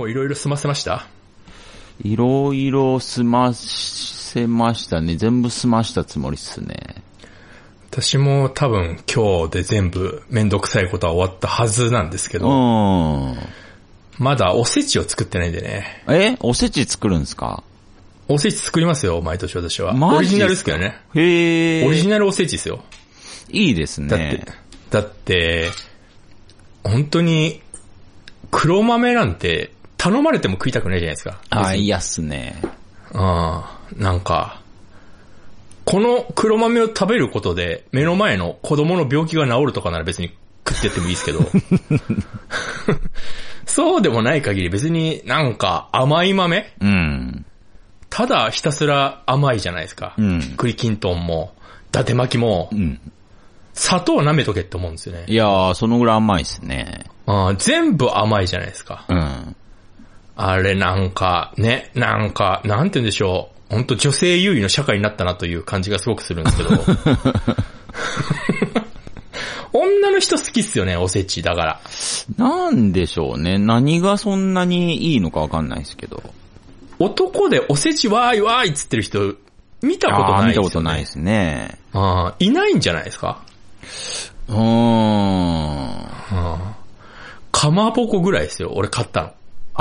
もういろいろ済ませました？いろいろ済ませましたね。全部済ましたつもりっすね。私も多分今日で全部めんどくさいことは終わったはずなんですけうど、ん。まだおせちを作ってないんでね。え？おせち作るんですか？おせち作りますよ、毎年私は。オリジナルですけどね。へえ。オリジナルおせちですよ。いいですだってね。、だって、本当に黒豆なんて頼まれても食いたくないじゃないですか。あ、別にいやっすね。ああ、なんか、この黒豆を食べることで目の前の子供の病気が治るとかなら別に食ってやってもいいですけど、そうでもない限り別になんか甘い豆うん。ただひたすら甘いじゃないですか。うん栗きんとんも、伊達巻きもう、ん。砂糖舐めとけって思うんですよね。いやー、そのぐらい甘いっすね。ああ全部甘いじゃないですか。うん。あれなんか、ね、なんか、なんて言うんでしょう。本当女性優位の社会になったなという感じがすごくするんですけど。女の人好きっすよね、おせち。だから。なんでしょうね。何がそんなにいいのかわかんないですけど。男でおせちわーいわーいっつってる人、見たことないですよ、ね。たことないですね。ああ、いないんじゃないですか？うーん。かまぼこぐらいですよ、俺買ったの。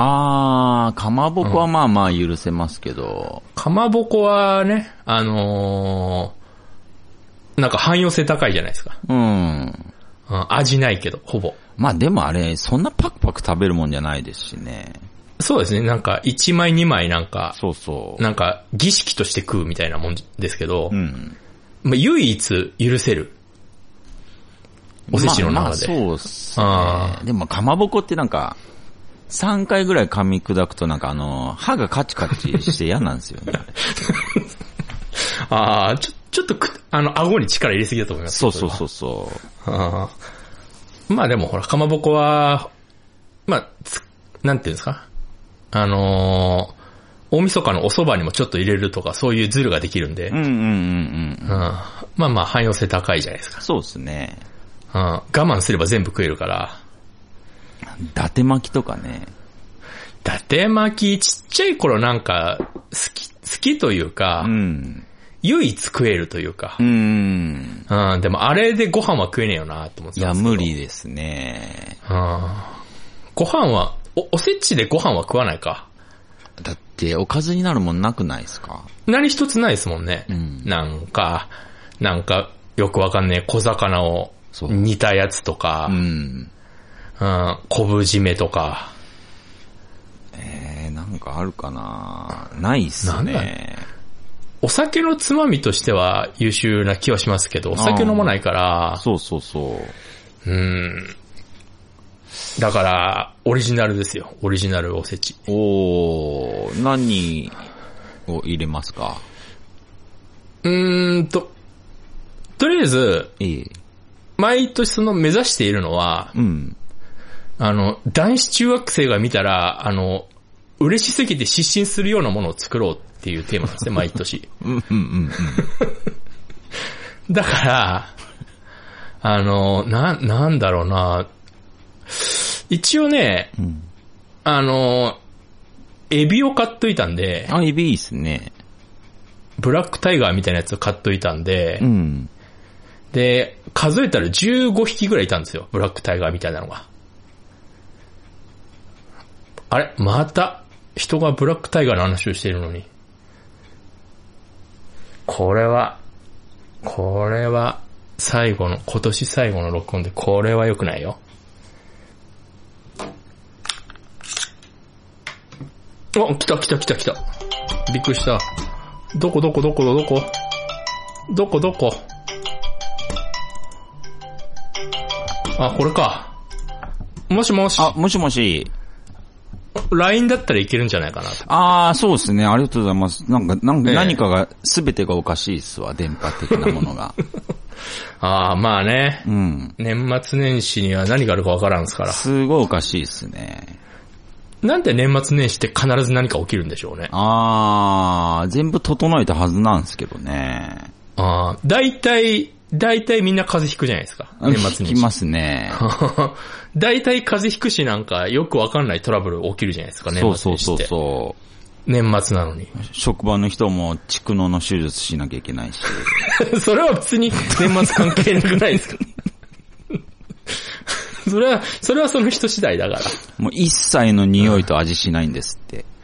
あー、かまぼこはまあまあ許せますけど。かまぼこはね、あのー、なんか汎用性高いじゃないですか。うん。うん味ないけど、ほぼ。まあでもあれ、そんなパクパク食べるもんじゃないですしね。そうですね、なんか1枚2枚なんか、そうそう。なんか儀式として食うみたいなもんですけど、うん。まあ、唯一許せる。おせちのまあまあ中で。そうっすあね。でもかまぼこってなんか、3回ぐらい噛み砕くとなんかあの、歯がカチカチして嫌なんですよね。ああ、ちょ、ちょっとく、あの、顎に力入れすぎだと思います。そうそうそうそう。あーまあでもほら、かまぼこは、まあ、つなんていうんですか？あのー大晦日のお蕎麦にもちょっと入れるとか、そういうズルができるんで、うんうんうんうん。うんまあまあ汎用性高いじゃないですか。そうですね。うん我慢すれば全部食えるから。伊達巻きとかね。伊達巻き、ちっちゃい頃なんか、好き、好きというか、うん。唯一食えるというかう、ん。うん、でもあれでご飯は食えねえよなと思っていや、たんですけど無理ですね。うんご飯は、お、おせちでご飯は食わないか。だって、おかずになるもんなくないですか？何一つないですもんね。うんなんか、なんか、よくわかんねえ小魚を煮たやつとか、ううん、ん。昆布締めとか、えー、なんかあるかなないっすね。お酒のつまみとしては優秀な気はしますけど、お酒飲まないから、そうそうそう。うん。だから、オリジナルですよ。オリジナルおせち。おー、何を入れますか？うーんと、とりあえず、ええ。毎年その目指しているのは、うん。あの、男子中学生が見たら、あの、嬉しすぎて失神するようなものを作ろうっていうテーマなんですね、毎年。うんうんうんだから、あの、な、なんだろうな。一応ね、うん。うん。あの、エビを買っといたんで、あ、エビいいっすね。ブラックタイガーみたいなやつを買っといたんで、うん。で、数えたら15匹ぐらいいたんですよ。ブラックタイガーみたいなのが。あれまた、人がブラックタイガーの話をしているのに。これは、これは、最後の、今年最後の録音で、これは良くないよ。あ、来た来た来た来た。びっくりした。どこどこどこどこ？どこどこ？あ、これか。もしもし、あ、もしもし。LINE だったらいけるんじゃないかなと。あー、そうですね。ありがとうございます。なんか、なんかええ何かが、すべてがおかしいっすわ。電波的なものが。ああ、まあね。うん。年末年始には何があるかわからんすから。すごいおかしいっすね。なんで年末年始って必ず何か起きるんでしょうね。あー、全部整えたはずなんですけどね。ああ、だいたい大体みんな風邪ひくじゃないですか。年末に。聞きますね。大体風邪ひくしなんかよくわかんないトラブル起きるじゃないですか、年そう末そうそう年始って。そう。年末なのに。職場の人も蓄能の手術しなきゃいけないし。それは別に年末関係なくないですか？それは、それはその人次第だから。もう一切の匂いと味しないんですって。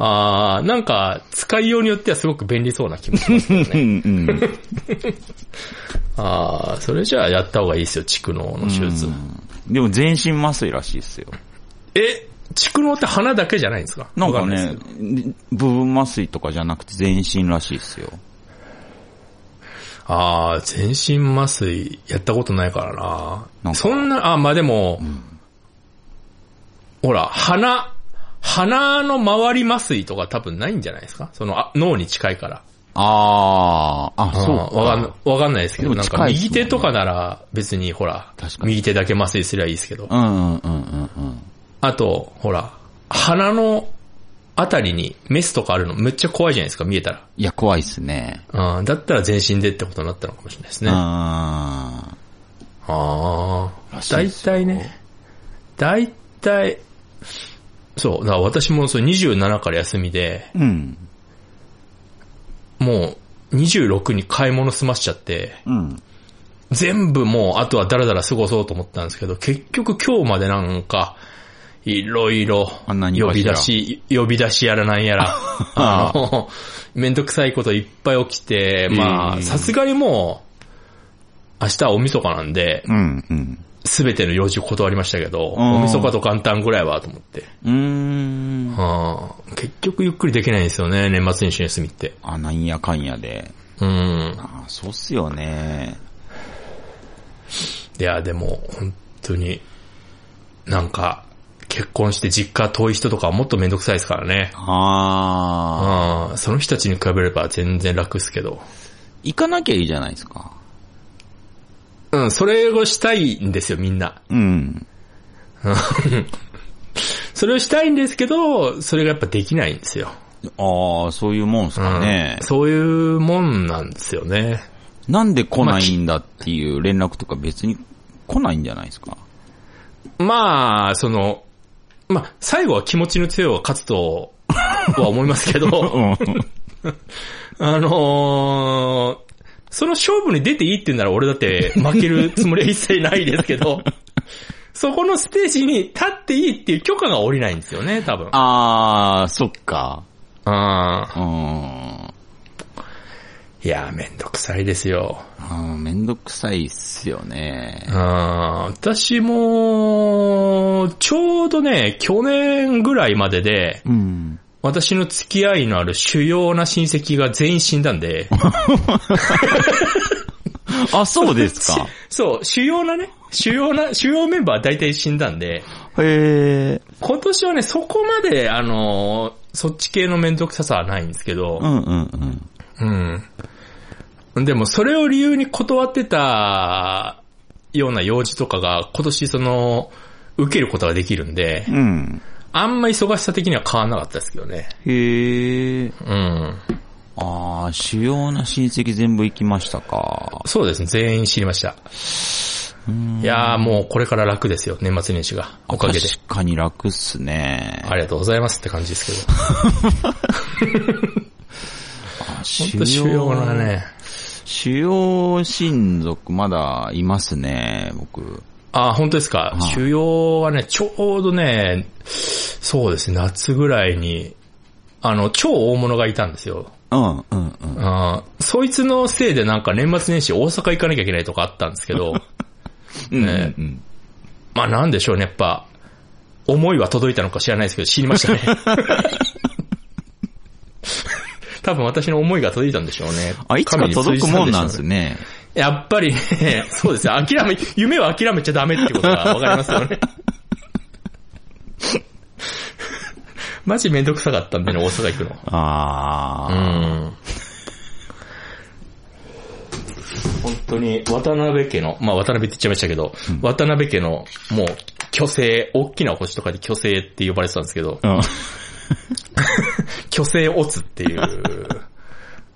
あー、なんか、使いようによってはすごく便利そうな気もしますけどうね。んうん。あー、それじゃあやった方がいいですよ、蓄能の手術。でも全身麻酔らしいですよ。え、蓄能って鼻だけじゃないんですか？なんかね部分麻酔とかじゃなくて全身らしいですよ。あー、全身麻酔やったことないからな。なんかそんな、あ、まあでも、ほら、鼻、鼻の周り麻酔とか多分ないんじゃないですか？その、あ脳に近いから。ああ、あ、そううんわかんなか。わかんないですけど、なんか右手とかなら別にほら右手だけ麻酔すりゃいいですけど、うんうんうんうんうん。あと、ほら、鼻のあたりにメスとかあるのめっちゃ怖いじゃないですか、見えたら。いや、怖いっすね。うん、だったら全身でってことになったのかもしれないですね。あああらしいー。大体ね、大体、そう、だから私もそう27から休みで、ーうん。もう26に買い物済ましちゃって、うん。全部もう、あとはダラダラ過ごそうと思ったんですけど、結局今日までなんか、いろいろ呼び出し、呼び出しやらなんやら、あの、めんどくさいこといっぱい起きて、まあ、ええさすがにもう、明日は大晦日なんで、うん、うん。すべての用事断りましたけど、うん大晦日と元旦ぐらいはと思って。うーん。はあ、結局ゆっくりできないんですよね、年末年始の休みって。あ、なんやかんやで。うん。あそうっすよね。いや、でも、本当に、なんか、結婚して実家遠い人とかはもっとめんどくさいですからね。ああ。うん。その人たちに比べれば全然楽ですけど。行かなきゃいいじゃないですか。うん、それをしたいんですよ、みんな。うん。それをしたいんですけど、それがやっぱできないんですよ。ああ、そういうもんすうんかね。そういうもんなんですよね。なんで来ないんだっていう連絡とか別に来ないんじゃないですか？まあ、その、まあ、最後は気持ちの強い方が勝つとは思いますけど、うん。あのーその勝負に出ていいって言うなら俺だって負けるつもりは一切ないですけど、そこのステージに立っていいっていう許可が下りないんですよね、多分。ああ、そっか。あうん。いや、めんどくさいですよ。うんめんどくさいっすよね。あ私も、ちょうどね、去年ぐらいまでで、うん。私の付き合いのある主要な親戚が全員死んだんで、あ、そうですか。そう、主要なね、主要な、主要メンバーは大体死んだんで、へえ。今年はね、そこまで、あの、そっち系のめんどくささはないんですけどう、んうんうん。うん。でも、それを理由に断ってたような用事とかが、今年その、受けることができるんで、うん。あんま忙しさ的には変わんなかったですけどね。へえ。うん。ああ、主要な親戚全部行きましたか。そうですね、全員知りました。いやーもうこれから楽ですよ、年末年始が。おかげで。確かに楽っすね。ありがとうございますって感じですけど。あほんと主要な。ね。主要親族まだいますね、僕。あ、本当ですか？はい主要はね、ちょうどね、そうですね、夏ぐらいに、あの、超大物がいたんですよ。うん、うん、うん。そいつのせいでなんか年末年始大阪行かなきゃいけないとかあったんですけど、うん、ねうん。まあなんでしょうね、やっぱ、思いは届いたのか知らないですけど、知りましたね。多分私の思いが届いたんでしょうね。あ、いつか届くもんなんですね。ね。やっぱりね、そうですよ。諦め、夢を諦めちゃダメってことがわかりますよね。マジめんどくさかったんでね、大阪行くの。うああ。ん。本当に、渡辺家の、まあ渡辺って言っちゃいましたけど、渡辺家の、もう、虚勢、大きな星とかで虚勢って呼ばれてたんですけど、うん。虚勢オツっていう、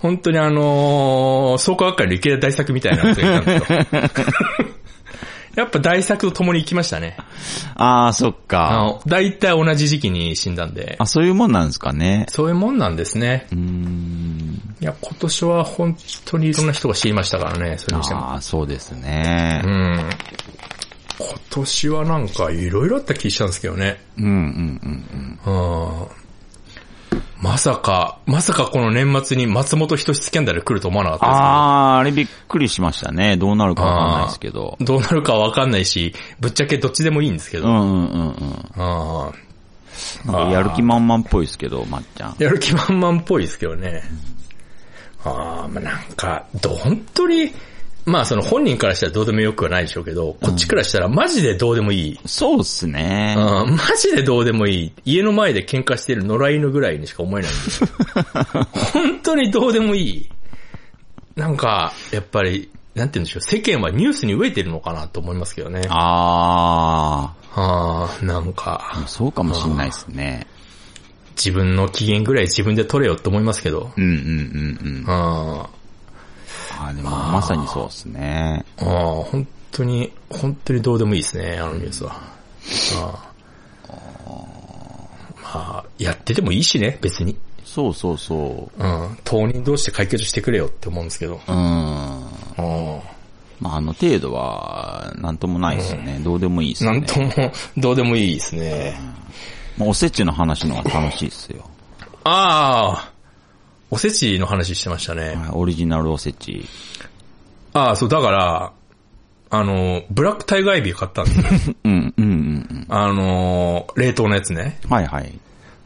本当にあのー、創価学会の池田大作みたいな人がいたんですよ。やっぱ大作と共に行きましたね。ああ、そっあか。の、大体同じ時期に死んだんで。あ、そういうもんなんですかね。そういうもんなんですね。うーん。いや、今年は本当にいろんな人が知りましたからね、それにしても。ああ、そうですうね。ん。今年はなんかいろいろあった気したんですけどね。うん、うん、うん、うん。うん。まさか、まさかこの年末に松本人志スキャンダル来ると思わなかったです。ああ、あれびっくりしましたね。どうなるかわかんないですけど。どうなるかわかんないし、ぶっちゃけどっちでもいいんですけど。うん、うん、うん、うん。あなんかやる気満々っぽいですけど、まっちゃん。やる気満々っぽいですけどね。ああ、まあなんか、ど、本当に、まあその本人からしたらどうでもよくはないでしょうけど、こっちからしたらマジでどうでもいい。そうっすね。うん、マジでどうでもいい。家の前で喧嘩してる野良犬ぐらいにしか思えないんですよ。本当にどうでもいい。なんか、やっぱり、なんて言うんでしょう、世間はニュースに飢えてるのかなと思いますけどね。あああー、なんかあ、、そうかもしんないですね。自分の機嫌ぐらい自分で取れよって思いますけど。うん、うん、うん、うん。あああ、でもまさにそうっすね。あ、本当に、本当にどうでもいいですね、あのニュースは。ああまあ、やっててもいいしね、別に。そうそうそうん。当人同士で解決してくれよって思うんですけど。う。うん。うん。まあ、あの程度は、なんともないですよね。どうでもいいですよね。なんとも、どうでもいいですね。まあおせちの話の方が楽しいですよ。ああ、おせちの話してましたね。はいオリジナルおせち。ああ、そう、だから、あの、ブラックタイガーエビ買ったんですよ。うん、うん、うんあの、冷凍のやつね。うん。はいはい。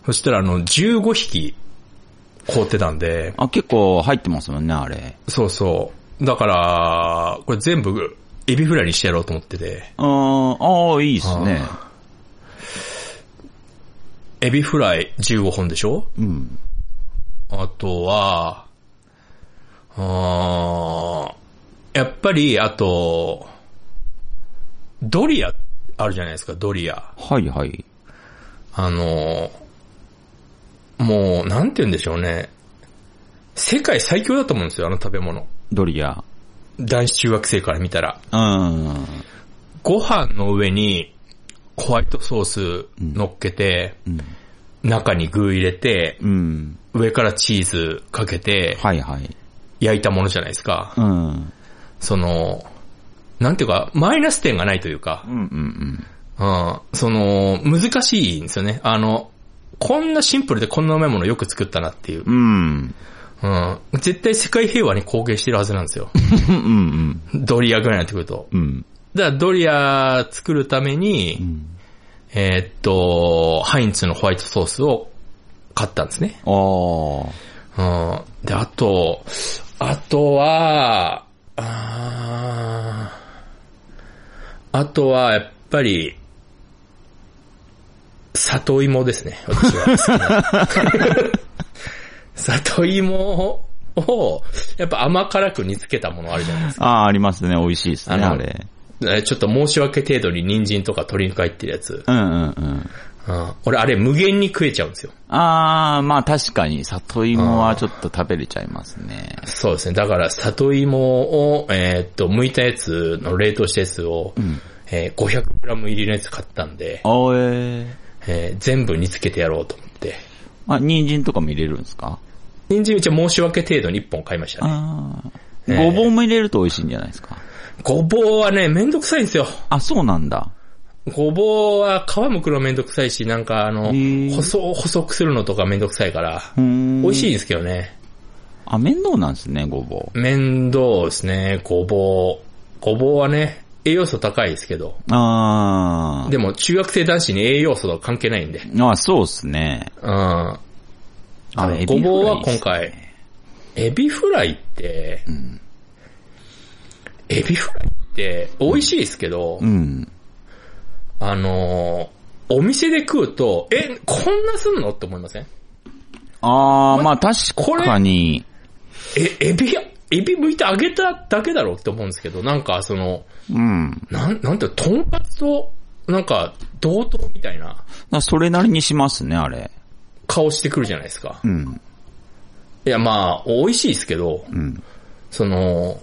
そしたら、あの、15匹凍ってたんで、あ、結構入ってますもんね、あれ。そうそう。だから、これ全部、エビフライにしてやろうと思ってて、あーあー、いいっすね。エビフライ15本でしょ？うん。あとは、あーやっぱり、あと、ドリアあるじゃないですか、ドリア。はいはい。あの、もう、なんて言うんでしょうね。世界最強だと思うんですよ、あの食べ物。ドリア。男子中学生から見たら。うん。ご飯の上にホワイトソース乗っけて、うん。中に具入れて、うん。上からチーズかけて、はいはい。焼いたものじゃないですか。うん。その、なんていうか、マイナス点がないというかう、んうんうん、その、難しいんですよね。あの、こんなシンプルでこんなうまいものよく作ったなっていう。うん。うん。うん。絶対世界平和に貢献してるはずなんですよ。うんうん。ドリアぐらいになってくると。うん。だからドリア作るために、うん。えーっと、ハインツのホワイトソースを買ったんですね。ああ。うん。で、あと、あとは、あーあとは、やっぱり、里芋ですね、私は。里芋を、やっぱ甘辛く煮つけたものあるじゃないですか。ああ、ありますね。美味しいですね、あれ。えちょっと申し訳程度に人参とか鶏肉入ってるやつ。うんうんうん。うん、俺、あれ無限に食えちゃうんですよ。ああ、まあ確かに、里芋はちょっと食べれちゃいますね。そうですね。だから、里芋を、えーっと、剥いたやつの冷凍したやつを、んえー 500g 入りのやつ買ったんで、おええー全部煮つけてやろうと思って。あ、人参とかも入れるんですか？人参うちは申し訳程度に1本買いましたね。ああ。ええごぼうも入れると美味しいんじゃないですか？ごぼうはね、めんどくさいんですよ。あ、そうなんだ。ごぼうは皮むくのめんどくさいし、なんかあの細、細くするのとかめんどくさいから。美味しいんですけどね。あ、面倒なんですね、ごぼう。面倒ですね、ごぼう。ごぼうはね、栄養素高いですけど。ああ。でも、中学生男子に栄養素とは関係ないんで。あそうっすね。うん。あのごぼうは今回、エビフライって、んエビフライって美味しいですけど、うん。あのー、お店で食うと、え、こんなすんのって思いません？ああ、まあ確かに、え、エビ、エビ剥いて揚げただけだろうって思うんですけど、なんかその、うん。なん、なんていうの、とんかつと、なんか、同等みたいなだそれなりにしますね、あれ。顔してくるじゃないですかう。ん。いや、まあ、美味しいですけど、うん。その、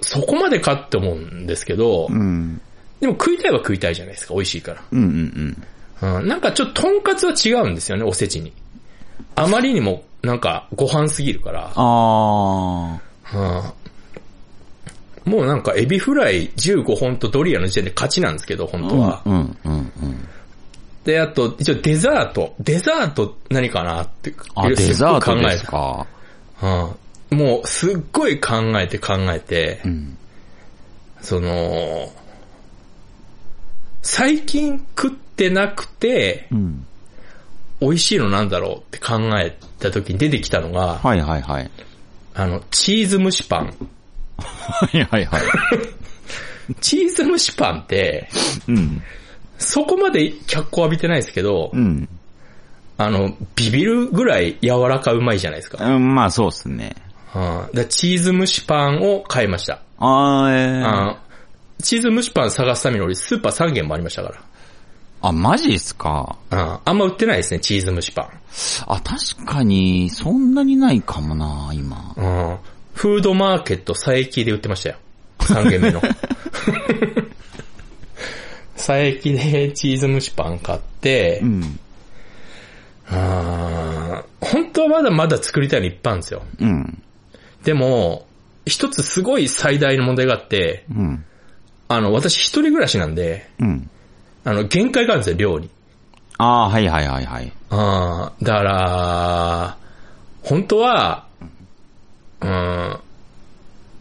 そこまでかって思うんですけど、うん。でも食いたいは食いたいじゃないですか、美味しいから。うんうんうん、なんかちょっと、とんかつは違うんですよね、おせちに。あまりにも、なんか、ご飯すぎるから。あうんもうなんか、エビフライ15本とドリアの時点で勝ちなんですけど、本当は。うんうんうん。で、あと、一応デザート。デザート何かなって。あ、デザートですすか？うん。もう、すっごい考えて考えて、うん。その、最近食ってなくて、うん。美味しいのなんだろうって考えた時に出てきたのが、はいはいはい。あの、チーズ蒸しパン。はいはいはい。チーズ蒸しパンって、うん。そこまで脚光浴びてないですけど、うん。あの、ビビるぐらい柔らかうまいじゃないですか。うん、まあそうっすね。うん、だからチーズ蒸しパンを買いました。あー、えー、あチーズ蒸しパン探すために俺スーパー3軒もありましたかあ、マジっすか？ら。うん、あんま売ってないですね、チーズ蒸しパあ、確かに、そんなにないかもな、今。ン。うん、フードマーケット佐伯で売ってましたよ。3軒目の。佐伯でチーズ蒸しパン買って、うん。あー本当はまだまだ作りたいのいっぱいあるんですよ。うん。でも、一つすごい最大の問題があって、うん。あの、私一人暮らしなんで、うん。あの、限界があるんですよ、量に。あー、はいはいはいはい。ああ、だから、本当は、うん、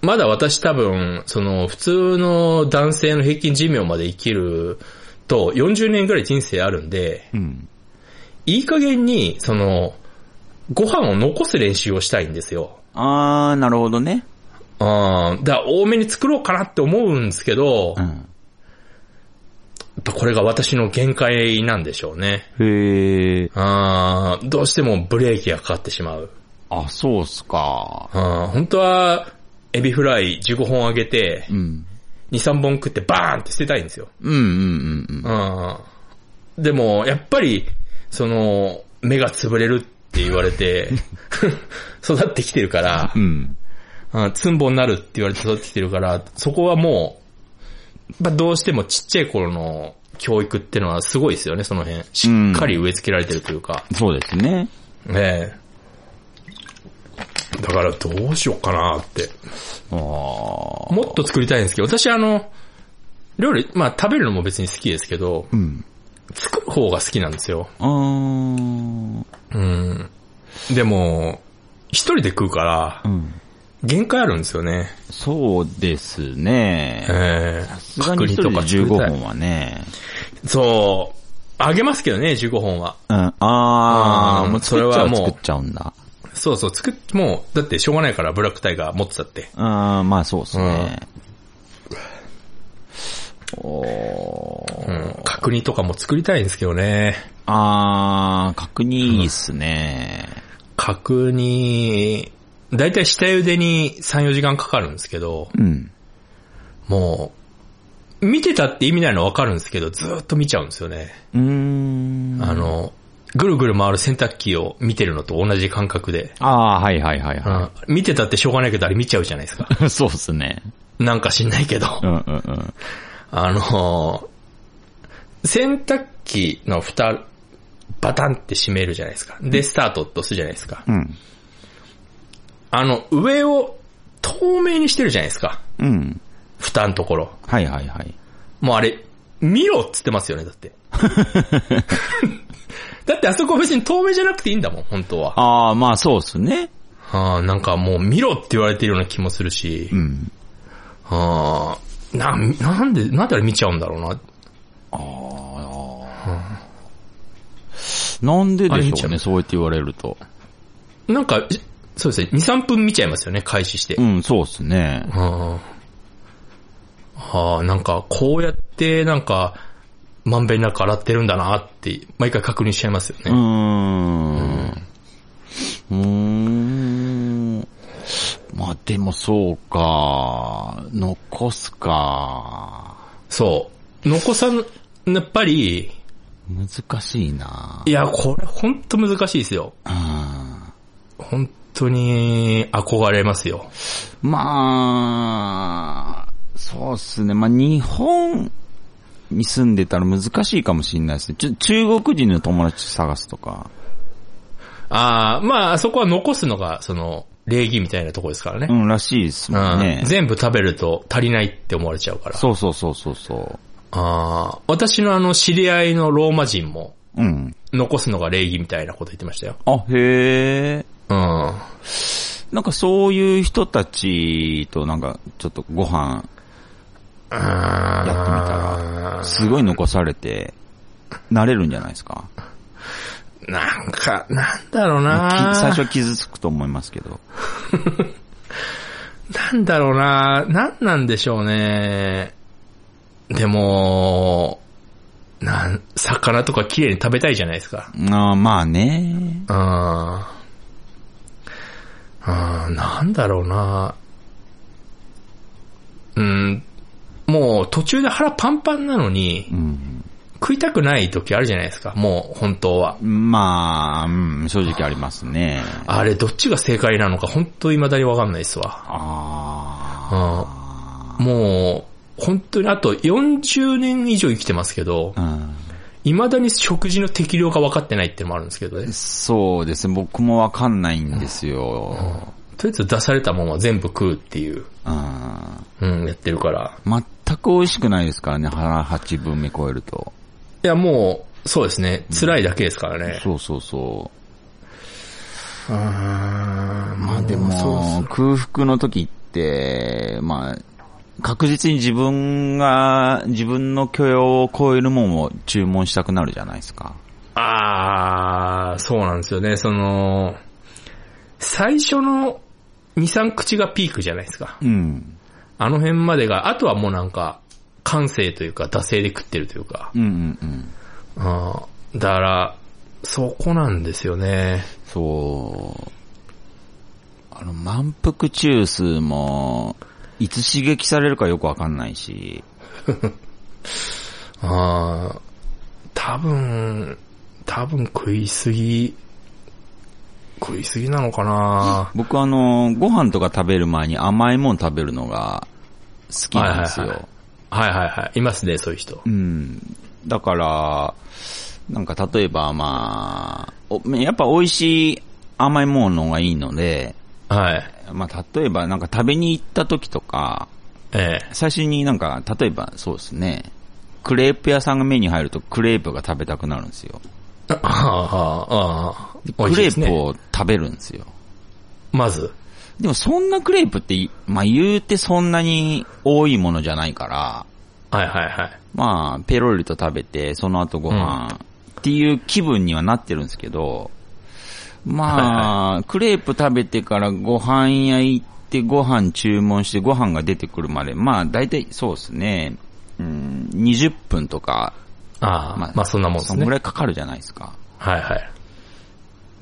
まだ私多分、その、普通の男性の平均寿命まで生きると、40年ぐらい人生あるんで、うん。いい加減に、その、ご飯を残す練習をしたいんですよ。あー、なるほどね。ああ、だから多めに作ろうかなって思うんですけど、やっうん。ぱこれが私の限界なんでしょうね。へー。ああ、どうしてもブレーキがかかってしまう。あ、そうっすか。あー本当は、エビフライ15本あげて、うん。2、3本食ってバーンって捨てたいんですよ。うんうんうんうん。でも、やっぱり、その、目が潰れるって言われて、育ってきてるからう、ん。あーツンボになるって言われて育ってきてるから、そこはもう、まあ、どうしてもちっちゃい頃の教育ってのはすごいですよね、その辺。しっかり植え付けられてるというか。そうですね。ええだからどうしようかなって。もっと作りたいんですけど、私あの、料理、まあ食べるのも別に好きですけど、うん。作る方が好きなんですよ。あー。うん。でも、一人で食うからう、ん。限界あるんですよね。そうですね。ええさすがに一人で15本はね。そう。あげますけどね、15本は。うん。あー、うんもうそれはもうう作っちゃうんだ。そうそう、作っ、もう、だってしょうがないからブラックタイガー持ってたって。あー、まあそうっすね。おー。うん。角煮とかも作りたいんですけどね。あー、確認いいっすね。角煮、だいたい下茹でに3、4時間かかるんですけど、うん。もう、見てたって意味ないのわかるんですけど、ずーっと見ちゃうんですよね。うーん。あの、ぐるぐる回る洗濯機を見てるのと同じ感覚で。あー、はいはいはいはうん見てたってしょうがないけど、あれ見ちゃうじゃないですか。い。そうっすね。なんか知んないけど。うんうんうん。あの、洗濯機の蓋、バタンって閉めるじゃないですか。で、スタートとするじゃないですか。うん。あの、上を透明にしてるじゃないですか。うん。蓋のところ。はいはいはい。もうあれ、見ろっつってますよね、だって。だってあそこ別に透明じゃなくていいんだもん、本当は。あー、まあそうっすね。はあ、なんかもう見ろって言われてるような気もするしう、ん。はあ、な、なんで、なんであれ見ちゃうんだろうな。あー。なんででしょうね、そうやって言われると。なんか、そうですね、2、3分見ちゃいますよね、開始して。うん、そうっすね。はあ、はあ、なんか、こうやって、なんか、まんべんなく洗ってるんだなって、毎回確認しちゃいますようーね。ん。うーん。まあでもそうか。残すか。そう。残さん、やっぱり、難しいな。いや、これほんと難しいですよ。うん。本当に憧れますよ。まあ、そうっすね。まあ、日本に住んでたら難しいかもしれないですね。ちょ中国人の友達探すとか。ああ、まあ、そこは残すのが、その、礼儀みたいなとこですからね。うん、らしいですもんねうん。全部食べると足りないって思われちゃうから。そうそうそうそうそああ、私のあの、知り合いのローマ人も、う。うん。残すのが礼儀みたいなこと言ってましたよ。あ、へえ。うん。なんかそういう人たちとなんかちょっとご飯ややってみたら、すごい残されて、慣れるんじゃないですか？なんか、なんだろうきな最初は傷つくと思いますけど。なんだろうななんなんでしょうね。でも、なん、魚とか綺麗に食べたいじゃないですか。あーまあね。うん。うん、なんだろうなうん、もう途中で腹パンパンなのにう、ん。食いたくない時あるじゃないですか、もう本当は。まあ、うん、正直ありますね。あれどっちが正解なのか本当未だにわかんないですわ。あもう、本当にあと40年以上生きてますけど、あ。うん。未だに食事の適量が分かってないってのもあるんですけどね。そうですね。僕もわかんないんですよ。とりあえず出されたものは全部食うっていう、うん。うん、やってるから。全く美味しくないですからね。腹八分目超えると。いや、もう、そうですね。辛いだけですからね。そうそうそうん。う。まあでも、空腹の時って、まあ、確実に自分が、自分の許容を超えるもんを注文したくなるじゃないですか。あー、そうなんですよね。その、最初の2、3口がピークじゃないですか。うん。あの辺までが、あとはもうなんか、感性というか、惰性で食ってるというか。うんうんうん。あーだから、そこなんですよね。そう。あの、満腹中枢も、いつ刺激されるかよくわかんないし。ああ、多分、多分食いすぎ、食いすぎなのかな僕あの、ご飯とか食べる前に甘いもん食べるのが好きなんですよ。はいはいはいはいはい。いますね、そういう人う。ん。だから、なんか例えばまあ、おやっぱ美味しい甘いものがいいので、はい。まあ例えばなんか食べに行った時とか、ええ。最初になんか、例えばそうですね、クレープ屋さんが目に入るとクレープが食べたくなるんですよ。ああ、ああ、美ク。レープを食べるんですよ。まず。でもそんなクレープって、まあ言うてそんなに多いものじゃないから、はいはいはい。まあ、ペロリと食べて、その後ご飯、っていう気分にはなってるんですけど、まあ、クレープ食べてからご飯屋行ってご飯注文してご飯が出てくるまで、まあ大体そうですね、うん、20分とか、ああ、まあ、そんなもんですそんぐね。らいかかるじゃないですか。はいはい。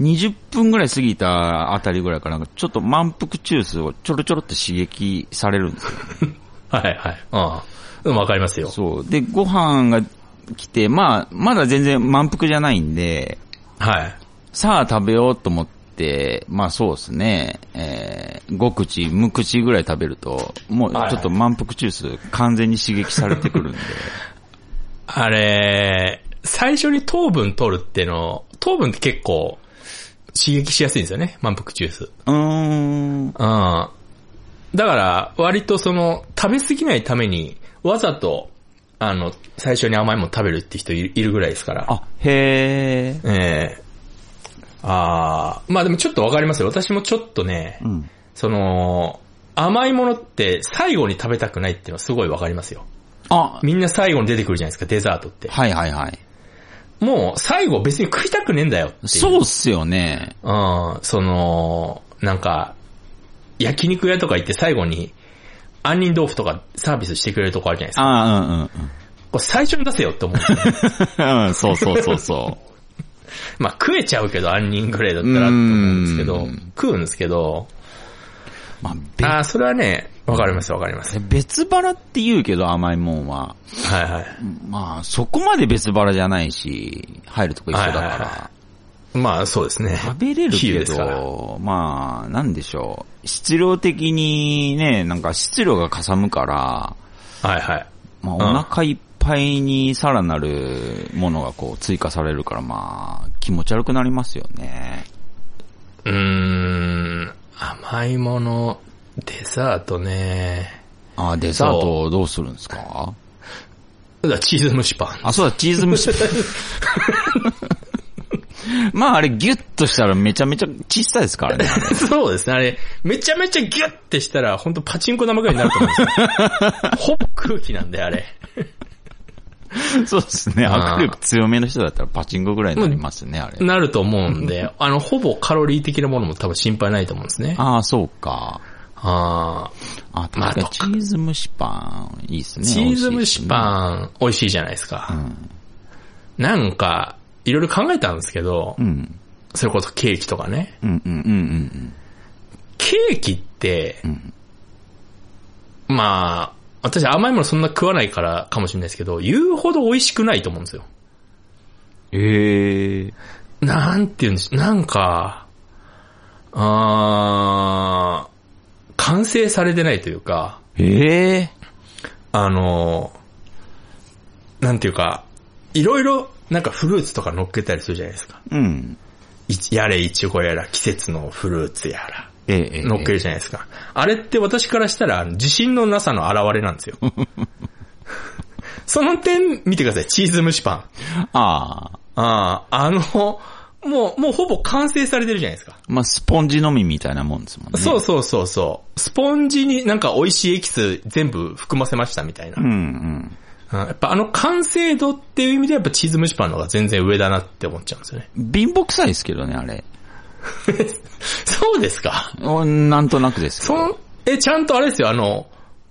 20分ぐらい過ぎたあたりぐらいからなんかちょっと満腹中枢をちょろちょろって刺激されるんですよ。はいはい。ああ。うん、わかりますよ。そう。で、ご飯が来て、まあ、まだ全然満腹じゃないんで、はい。さあ食べようと思って、まあそうですね、えー、5口、6口ぐらい食べると、もうちょっと満腹中枢完全に刺激されてくるんで。あれ、最初に糖分取るっての、糖分って結構刺激しやすいんですよね、満腹中枢。うーん。うん。だから、割とその、食べ過ぎないために、わざと、あの、最初に甘いもの食べるって人いるぐらいですから。あ、へー。ええああ、まあでもちょっとわかりますよ。私もちょっとね、うん。その、甘いものって最後に食べたくないっていうのはすごいわかりますよ。あ、みんな最後に出てくるじゃないですか、デザートって。はいはいはい。もう最後別に食いたくねえんだよって。そうっすよね。うん、その、なんか、焼肉屋とか行って最後に、杏仁豆腐とかサービスしてくれるとこあるじゃないですか。ああ、うんうんうん。これ最初に出せよって思うね うん、そうそうそうそまあ食えちゃうけど、杏仁ぐらいだったらって思うんですけどうん、食うんですけど、う。まあ、べああ、それはね、わかりますわかります。別腹って言うけど甘いもんは。はいはい。まあ、そこまで別腹じゃないし、入るとこ一緒だから。はいはいはまあそうですね。食べれるけ。ど、まあ、なんでしょう。質量的にね、なんか質量がかさむから、はいはい。まあ、うんお腹いっぱいにさらなるものがこう追加されるから、まあ、気持ち悪くなりますよね。うーん、甘いもの、デザートね。あ、デザートどうするんですか？だチーズ蒸しパン。あ、そうだ、チーズ蒸し。まあ、あれギュッとしたらめちゃめちゃ小さいですからね。そうですね。あれ、めちゃめちゃギュッてしたら、ほんとパチンコ玉ぐらいになると思うんですよ。ほぼ空気なんで、あれ。そうですね。握力強めの人だったらパチンコぐらいになりますね、あれ。なると思うんで、あの、ほぼカロリー的なものも多分心配ないと思うんですね。ああ、そうか。ああ、あかにチーズ蒸しパン、いいですね。チーズ蒸しン。パン、美味しいじゃないですか。うん。なんか、いろいろ考えたんですけど、うん。それこそケーキとかね。うんうんうんうんケーキってう、ん。まあ、私甘いものそんな食わないからかもしれないですけど、言うほど美味しくないと思うんですよ。ええなんて言うんでしょう、なんか、あー完成されてないというか、ええあの、なんていうか、いろいろなんかフルーツとか乗っけたりするじゃないですか。うん。やれいちごやら季節のフルーツやら。乗っけるじゃないですか。あれって私からしたら自信のなさの表れなんですよ。その点見てください。チーズ蒸しパン。ああ。ああ、あの、もう、もうほぼ完成されてるじゃないですか。まあ、スポンジのみみたいなもんですもんね。そうそうそうそう。スポンジになんか美味しいエキス全部含ませましたみたいな。うんうん。うんやっぱあの完成度っていう意味でやっぱチーズ蒸しパンの方が全然上だなって思っちゃうんですよね。貧乏臭いですけどね、あれ。そうですか？おなんとなくです。その、え、ちゃんとあれですよ、あの、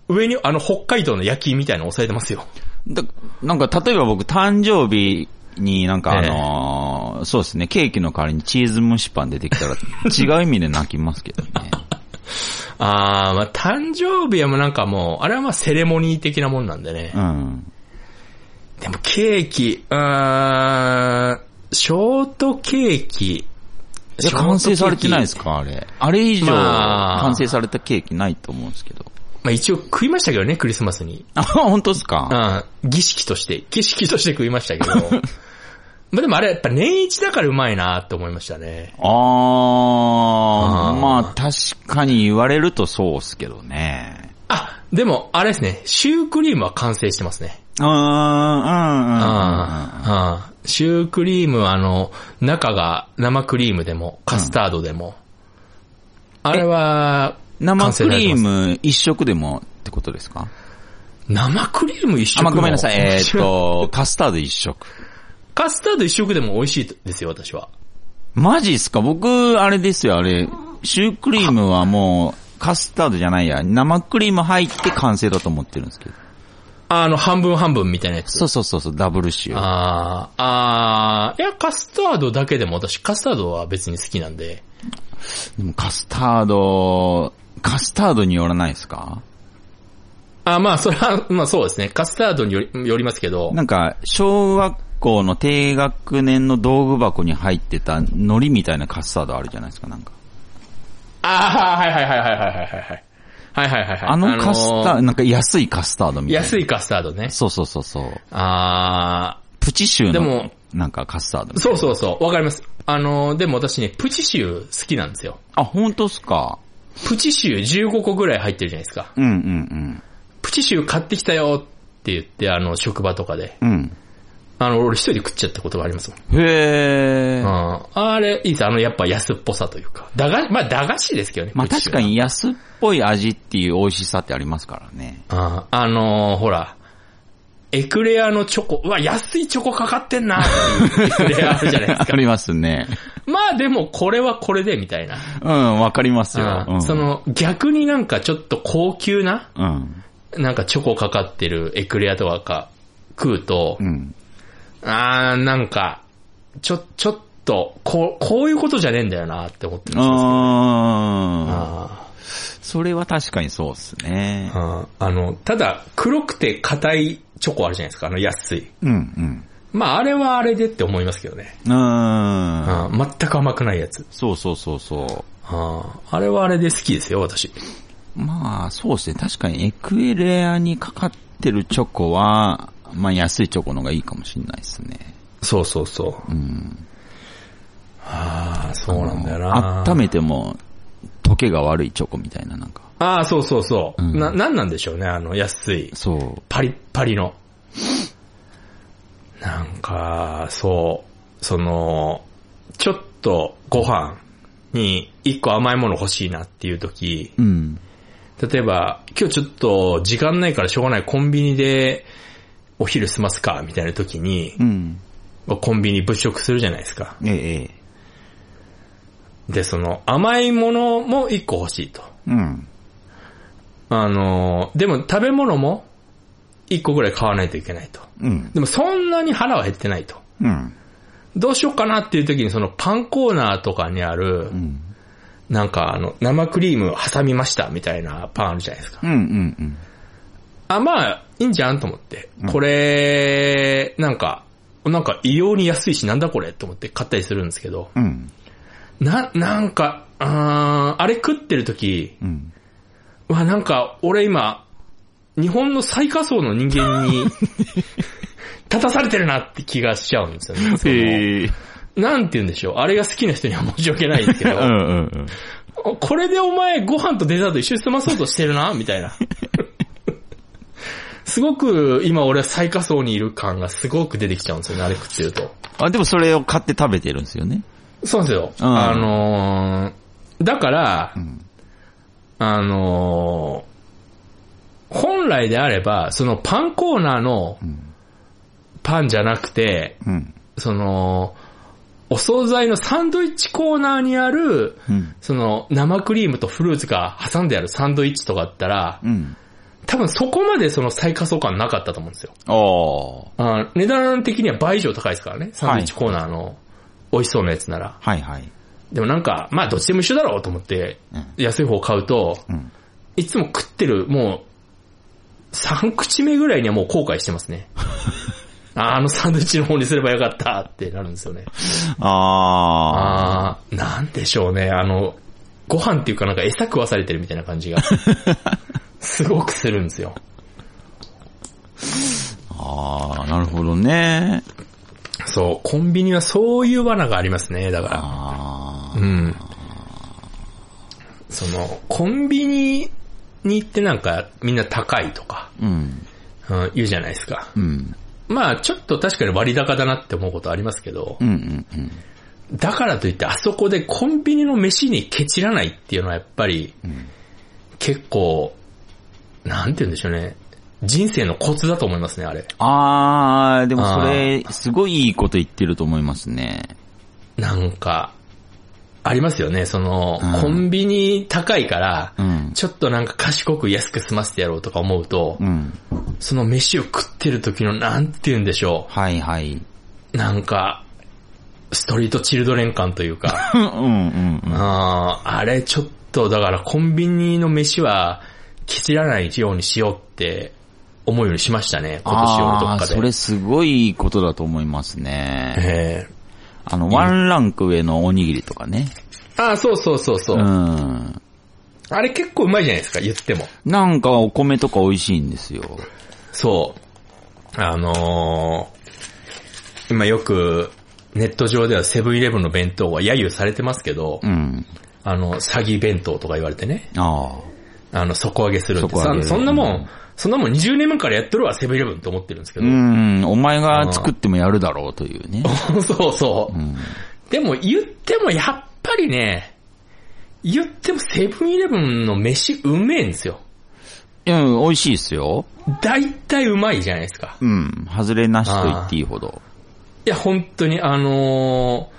上にあの北海道の焼きみたいなの押さえてますよ。だなんか、例えば僕、誕生日になんかあのーそうですね、ケーキの代わりにチーズ蒸しパン出てきたら、違う意味で泣きますけどね。あー、まあ誕生日はもうなんかもう、あれはまあセレモニー的なもんなんでね。うん。でもケーキ、うーん、ショートケーキ。いや、完成されてないですか？あれ。あれ以上、まあ完成されたケーキないと思うんですけど。まあ一応食いましたけどね、クリスマスに。あ、本当ですか？うん、儀式として、儀式として食いましたけど。まあでもあれやっぱ年一だからうまいなって思いましたね。あー、あーまあ確かに言われるとそうっすけどね。あ、でもあれですね、シュークリームは完成してますね。うーん、うん、うん、うん。ああシュークリームはあの、中が生クリームでも、カスタードでも。あれは、生クリーム一色でもってことですか？生クリーム一色あ、もまあ、ごめんなさい。えーっと、カスタード一色。カスタード一色でも美味しいですよ、私は。マジっすか？僕、あれですよ、あれ。シュークリームはもう、カスタードじゃないや。生クリーム入って完成だと思ってるんですけど。あの、半分半分みたいなやつ。そうそうそうそう、ダブルシュー。ああ、ああ、いや、カスタードだけでも私、カスタードは別に好きなんで。でもカスタード、カスタードによらないですか？あまあ、それは、まあそうですね。カスタードによりよりますけど。なんか、小学校の低学年の道具箱に入ってた海苔みたいなカスタードあるじゃないですか、なんか。ああ、はいはいはいはいはいはいはい。はいはいはいはい。あのカスタード、あのなんか安いカスタードみたいな。安いカスタードね。そうそうそうそう。あプチシューのでも、なんかカスタードそうそうそう、わかります。あの、でも私ね、プチシュー好きなんですよ。あ、本当っすか？プチシュー15個ぐらい入ってるじゃないですか。うんうんプチシュー買ってきたよって言って、あの、職場とかで。うん。うん。あの、俺一人で食っちゃったことがありますもん。へー。うん。あれ、いいです。あの、やっぱ安っぽさというか。駄菓子、まあ駄菓子ですけどね。まあ確かに安っぽい味っていう美味しさってありますからね。ああのーほら、エクレアのチョコ、うわ、安いチョコかかってんなっていうエクレアあるじゃないですあか。りますね。まあでも、これはこれで、みたいな。うん、わかりますよ。うん、あそ、の、逆になんかちょっと高級な、うん。なんかチョコかかってるエクレアとかか食うとう、ん。あー、なんか、ちょ、ちょっと、こう、こういうことじゃねえんだよなって思ってるんですよ。ああー。それは確かにそうっすね。ーあーあの、ただ、黒くて硬いチョコあるじゃないですか、あの安い。うん、うん。まあ、あれはあれでって思いますけどね。うーん。うん、全く甘くないやつ。そうそうそうそああれはあれで好きですよ、私。う。まあ、そうですね。確かにエクエレアにかかってるチョコは、まあ安いチョコの方がいいかもしれないですね。そうそうそう。うん。ああ、そうなんだよな。温めても、溶けが悪いチョコみたいな、なんか。ああ、そうそうそう。うんな、なんなんでしょうね、あの、安い。そう。パリッパリの。なんか、そう、その、ちょっとご飯に一個甘いもの欲しいなっていう時、うん。例えば、今日ちょっと時間ないからしょうがないコンビニでお昼済ますかみたいな時に、うん。コンビニ物色するじゃないですか。ええ、ええ。で、その甘いものも一個欲しいと。うん。あの、でも食べ物も一個ぐらい買わないといけないと。うん。でもそんなに腹は減ってないと。うん。どうしようかなっていう時にそのパンコーナーとかにあるう、ん。なんかあの、生クリーム挟みましたみたいなパンあるじゃないですか。うん。うん。あ、まあ、いいんじゃんと思って。これ、なんか、なんか異様に安いしなんだこれと思って買ったりするんですけど、うん。な、なんか、あーあれ食ってる時、うん。うわ、なんか俺今、日本の最下層の人間に 立たされてるなって気がしちゃうんですよね。そえ。なんて言うんでしょう。あれが好きな人には申し訳ないですけど、うんうんうん。これでお前ご飯とデザート一緒に済まそうとしてるなみたいな。すごく今俺は最下層にいる感がすごく出てきちゃうんですよね、あれ食ってると。あ、でもそれを買って食べてるんですよね。そうなんですよ。うんあのーだから、んあのー本来であれば、そのパンコーナーのんパンじゃなくて、うん。その、お惣菜のサンドイッチコーナーにある、うん。その生クリームとフルーツが挟んであるサンドイッチとかだったら、うん。多分そこまでその最下層感なかったと思うんですよ。おー。あ値段的には倍以上高いですからね。サンドイッチコーナーの美味しそうなやつなら。はいはい。でもなんか、まあどっちでも一緒だろうと思って、うん安い方買うと、うん。いつも食ってる、もう、3口目ぐらいにはもう後悔してますね。あ ーあのサンドイッチの方にすればよかったってなるんですよね。ああー、なんでしょうね。あの、ご飯っていうかなんか餌食わされてるみたいな感じが、すごくするんですよ。ー。あー、なるほどね。そう、コンビニはそういう罠がありますね、だから。うん。その、コンビニに行ってなんかみんな高いとか、うん。うん、言うじゃないですか。うん。まあちょっと確かに割高だなって思うことありますけどう、んうんうん。だからといってあそこでコンビニの飯にケチらないっていうのはやっぱりん結構、なんて言うんでしょうね。人生のコツだと思いますね、あれ。あー、でもそれ、すごいいいこと言ってると思いますね。なんか、ありますよね。その、うんコンビニ高いから、うん。ちょっとなんか賢く安く済ませてやろうとか思うと、うん。その飯を食ってる時のなんて言うんでしょはいはい。う。なんか、ストリートチルドレン感というか、うんうんうん。あーあれちょっとだからコンビニの飯はケチらないようにしようって思うようにしましたね、今年俺どっかで。それすごいことだと思いますね。ええあの、ワンランク上のおにぎりとかね。ああ、そうそうそうそう、うん。あれ結構うまいじゃないですか、言っても。なんかお米とか美味しいんですよ。そう。あのー今よくネット上ではセブンイレブンの弁当が揶揄されてますけど、うん。あの、詐欺弁当とか言われてね、ああ。あの、底上げするってさそんなもん、うんそんなもん20年前からやってるわ、セブンイレブンって思ってるんですけうど。ん。お前が作ってもやるだろうというね。そうそう。うん。でも言ってもやっぱりね、言ってもセブンイレブンの飯うめえんですよ。いや、美味しいですよ。大体うまいじゃないですか。うん。外れなしと言っていいほど。いや、本当にあのー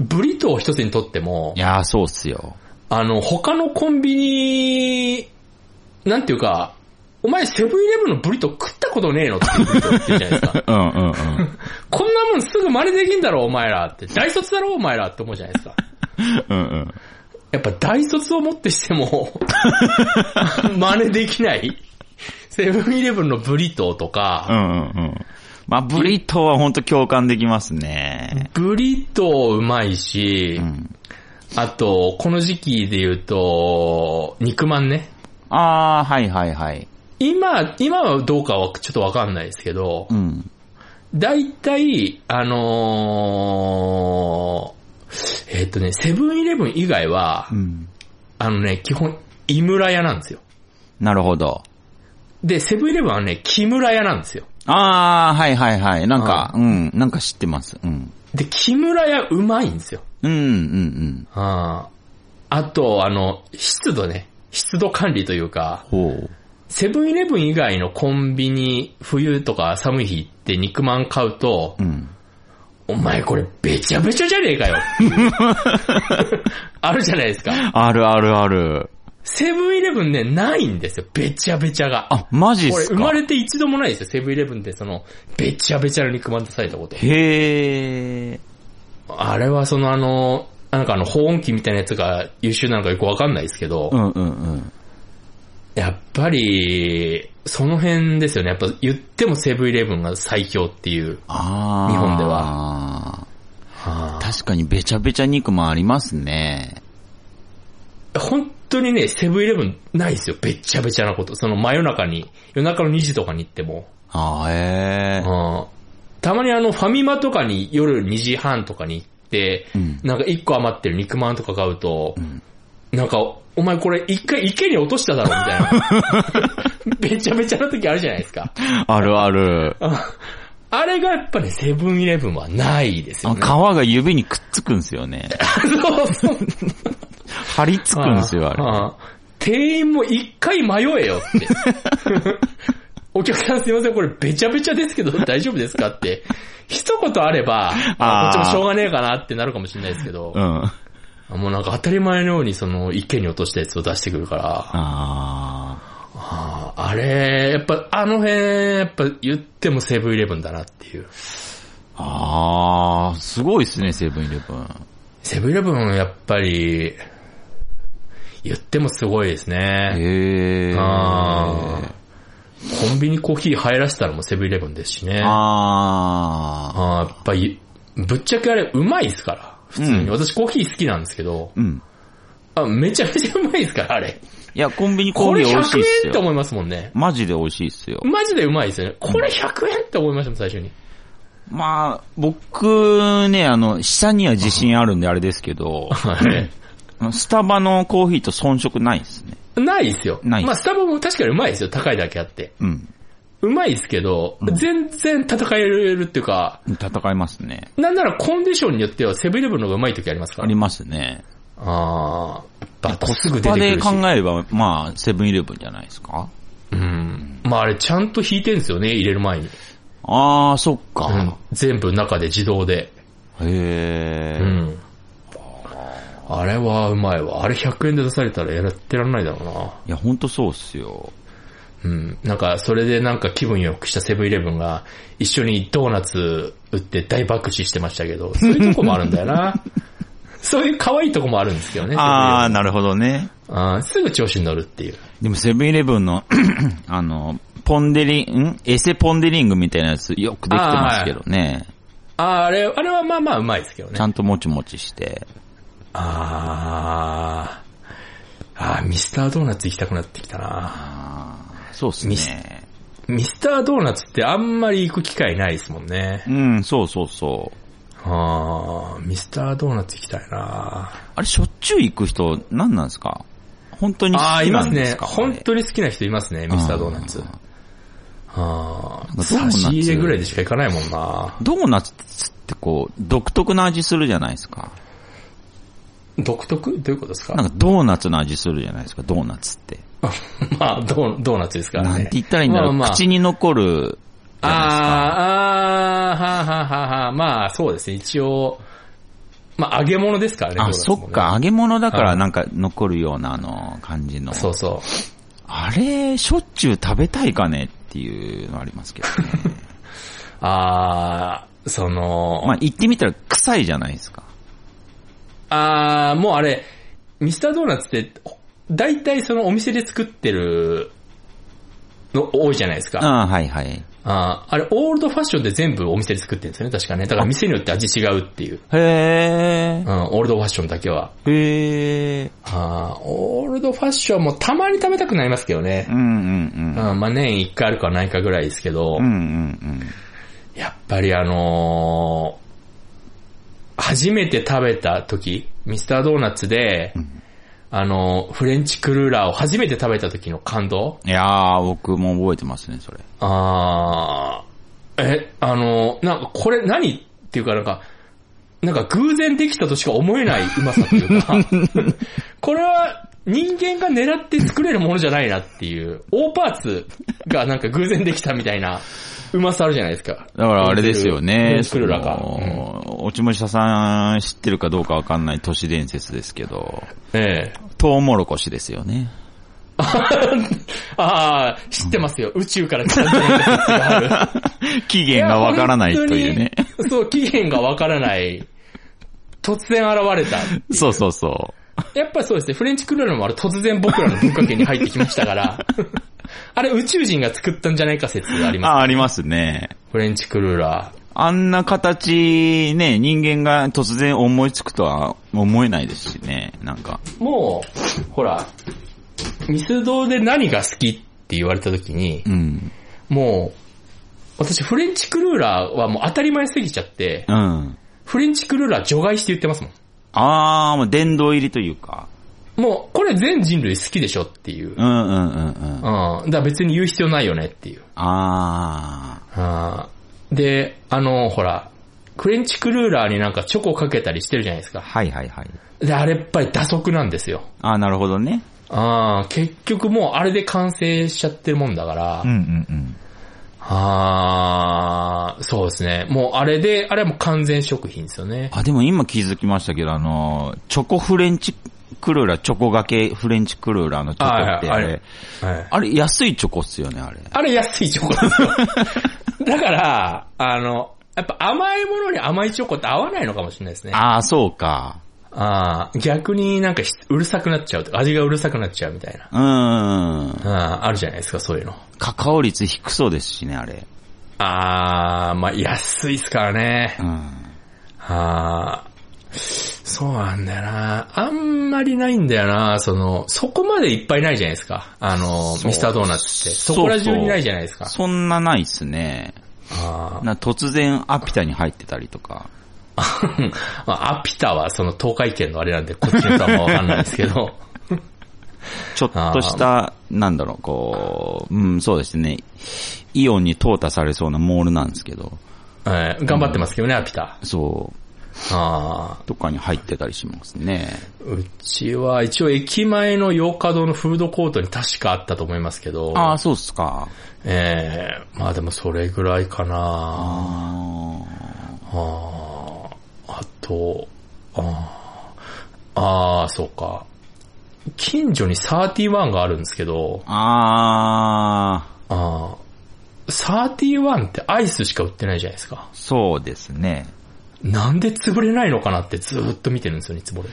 ブリトー一つにとってもい、やー、そうっすよ。あの、他のコンビニ、なんていうか、お前セブンイレブンのブリトー食ったことねえのって言ってるじゃないですか。うんうんうん。こんなもんすぐ真似できんだろ、お前らって。大卒だろ、お前らって思うじゃないですか。うんうん。やっぱ大卒をもってしても、真似できない。セブンイレブンのブリトーとか、うんうんうん。まあ、ブリトーは本当共感できますね。ブリトーうまいし、うん。あと、この時期で言うと、肉まんね。ああ、はいはいはい。今、今はどうかはちょっとわかんないですけどう、ん。大体、あのー、えっとね、セブンイレブン以外はう、ん。あのね、基本、井村屋なんですよ。なるほど。で、セブンイレブンはね、木村屋なんですよ。ああ、はいはいはい。なんか、うん、なんか知ってます。うん。で、木村屋うまいんですよ。うん、うん、うん。あああと、あの、湿度ね。湿度管理というか、ほう。セブンイレブン以外のコンビニ、冬とか寒い日行って肉まん買うと、うん。お前これべちゃべちゃじゃねえかよ。あるじゃないですか。あるあるある。セブンイレブンね、ないんですよ。べちゃべちゃが。あ、マジっすか？生まれて一度もないですよ。セブンイレブンでその、べちゃべちゃの肉まん出されたこと。へえ。あれはそのあの、なんかあの保温器みたいなやつが優秀なのかよくわかんないですけど、うんうんうん。やっぱり、その辺ですよね。やっぱ言ってもセブンイレブンが最強っていう。ああ。日本では。はあ確かにべちゃべちゃ肉もありますね。本当にね、セブンイレブンないですよ。べっちゃべちゃなこと。その真夜中に、夜中の2時とかに行っても。ああ、へえ。うんたまにあの、ファミマとかに夜2時半とかに行って、うんなんか1個余ってる肉まんとか買うと、んなんか、お前これ一回池に落としただろみたいな。べちゃべちゃな時あるじゃないですか。あるある。ああれがやっぱね、セブンイレブンはないですよあね。皮が指にくっつくんすよね。そうそう。張り付くんすよ、あれ。あ店員も一回迷えよって。お客さんすいません、これべちゃべちゃですけど 大丈夫ですかって。一言あれば、あこっちもしょうがねえかなってなるかもしれないですけど、うん。もうなんか当たり前のようにその池に落としたやつを出してくるから、ああーあれ、やっぱあの辺、やっぱ言ってもセブンイレブンだなっていう。あ。ああ、すごいっすね、セブンイレブン。セブンイレブンやっぱり、言ってもすごいですね。へーコンビニコーヒー入らせたらもうセブンイレブンですしね。ああやっぱり、ぶっちゃけあれうまいですから。普通に。うん私コーヒー好きなんですけど、うん。あめちゃめちゃうまいですから、あれ。いや、コンビニコこれ100ーヒー美味しいっすよ。円って思いますもんね。マジで美味しいっすよ。マジでうまいですよね。これ100円って思いましたもん、最初に。まあ、僕ね、あの、下には自信あるんであれですけど、はいスタバのコーヒーと遜色ないですね。ないですよ。ないまあ、スタバも確かにうまいですよ。高いだけあって。うん。うまいですけど、全然戦えるっていうか、戦いますね。なんならコンディションによってはセブンイレブンの方がうまい時ありますから。ありますね。あーやっぱコすぐスパで出てくるし。考えれば、まあ、セブンイレブンじゃないですか？うん。まああれちゃんと引いてんですよね、入れる前に。ああ、そっうんか。。全部中で自動で。へえ。うん。あれはうまいわ。あれ100円で出されたらやってらんないだろうな。いや、ほんとそうっすよ。うん。なんか、それでなんか気分良くしたセブンイレブンが一緒にドーナツ売って大爆死してましたけど、そういうとこもあるんだよな。そういう可愛いとこもあるんですけどね。ああ、なるほどね。あーすぐ調子に乗るっていう。でもセブンイレブンの、あの、ポンデリン、ん？エセポンデリングみたいなやつよくできてますけどね。あーあれ、あれはまあまあうまいですけどねちゃ。んともちもちして。あーあー、ミスタードーナツ行きたくなってきたな。そうっすね。ミスタードーナツってあんまり行く機会ないですもんね。うん、そうそうそう。ああ、ミスタードーナツ行きたいな。あれ、しょっちゅう行く人、何なんですか？本当に好ああ、いきなますね。んですか本当に好きな人いますね、ミスタードーナツ。ああ、差し入れぐらいでしか行かないもんな。ドーナツってこう、独特な味するじゃないですか。独特？どういうことですか？なんかドーナツの味するじゃないですか、ドーナツって。まあ、ドードーナツですからね。なんて言ったらいいんだろう、まあまあ口に残るじゃないですか。ああ、ああ、はあはあはあはあ、まあそうですね、一応、まあ揚げ物ですからね。あ、そっか、揚げ物だかはいらなんか残るようなあの感じの。そうそう。あれ、しょっちゅう食べたいかねっていうのありますけどね。ああ、その、まあ言ってみたら臭いじゃないですか。ああ、もうあれ、ミスタードーナツって、大体そのお店で作ってるの多いじゃないですか。ああ、はいはい。あーあれ、オールドファッションで全部お店で作ってるんですよね、確かね。だから店によって味違うっていう。へうん、オールドファッションだけは。え。へえ。あーオールドファッションもたまに食べたくなりますけどねう。んうんうん。うん、まあ年一回あるかないかぐらいですけど、うんうんうん。やっぱりあのー初めて食べた時、ミスタードーナツで、あのーフレンチクルーラーを初めて食べた時の感動。いやー、僕も覚えてますね、それ。あーえ、あのーなんかこれ何っていうかなんか、なんか偶然できたとしか思えないうまさっていうか、これは人間が狙って作れるものじゃないなっていう、大パーツがなんか偶然できたみたいなうまさあるじゃないですか。だからあれですよね。その落ち武者さん知ってるかどうかわかんない都市伝説ですけど、うんええ。トウモロコシですよね。ああ、知ってますよ。宇宙から来たがある。期限がわからないというね。そう、期限がわからない。突然現れたっていう。そうそうそやっぱりそうですね。フレンチクルーラーもあれ突然僕らの文化圏に入ってきましたから。あれ宇宙人が作ったんじゃないか説がありう。ます。あ、ありますね。フレンチクルーラあんな形、ね、人間が突然思いつくとは思えないですしね、なんか。ー。もう、ほら、ミスドで何が好きって言われた時にう、ん。もう、私フレンチクルーラーはもう当たり前すぎちゃって、うん。フレンチクルーラー除外して言ってますもん。あー、もう殿堂入りというか。もう、これ全人類好きでしょっていう。うんうんうんうん。うん。だから別に言う必要ないよねっていう。ああーで、あの、ほら、フレンチクルーラーになんかチョコかけたりしてるじゃないですー。か。はいはいはい。で、あれやっぱり打足なんですよ。あー、なるほどね。あー結局もうあれで完成しちゃってるもんだから、うんうんうん。あーそうですね。もうあれで、あれはもう完全食品ですよね。あ、でも今気づきましたけど、あの、チョコフレンチクルーラー、チョコがけフレンチクルーラーのチョコってあはいはいれ、はい。あれ安いチョコっすよね、あれ。あれ安いチョコですよ。だから、あの、やっぱ甘いものに甘いチョコって合わないのかもしれないですね。ああ、そうか。ああ、逆になんかひうるさくなっちゃうとか、味がうるさくなっちゃうみたいな。うーん。ああ、あるじゃないですか、そういうの。カカオ率低そうですしね、あれ。ああ、まあ安いっすからねう。ん。ああ、そうなんだよな。あんまりないんだよな。その、そこまでいっぱいないじゃないですか。あの、ミスタードーナツって。そこら中にないじゃないですか。そんなないっすね。あな突然アピタに入ってたりとか。アピタはその東海圏のあれなんで、こっちの人はもうわかんないですけど。ちょっとした、なんだろう、こう、うん、そうですね。イオンに淘汰されそうなモールなんですけど、はい頑張ってますけどね、アピタ。そああう、とかに入ってたりしますね。うちは一応駅前の洋華堂のフードコートに確かあったと思いますけど。ああ、そうっすか。ええまあでもそれぐらいかなあああと、ああそうか。近所に31があるんですけど、あ、ああ、ああ、31ってアイスしか売ってないじゃないですか。そうですね。なんで潰れないのかなってずーっと見てるんですよね、いつも俺。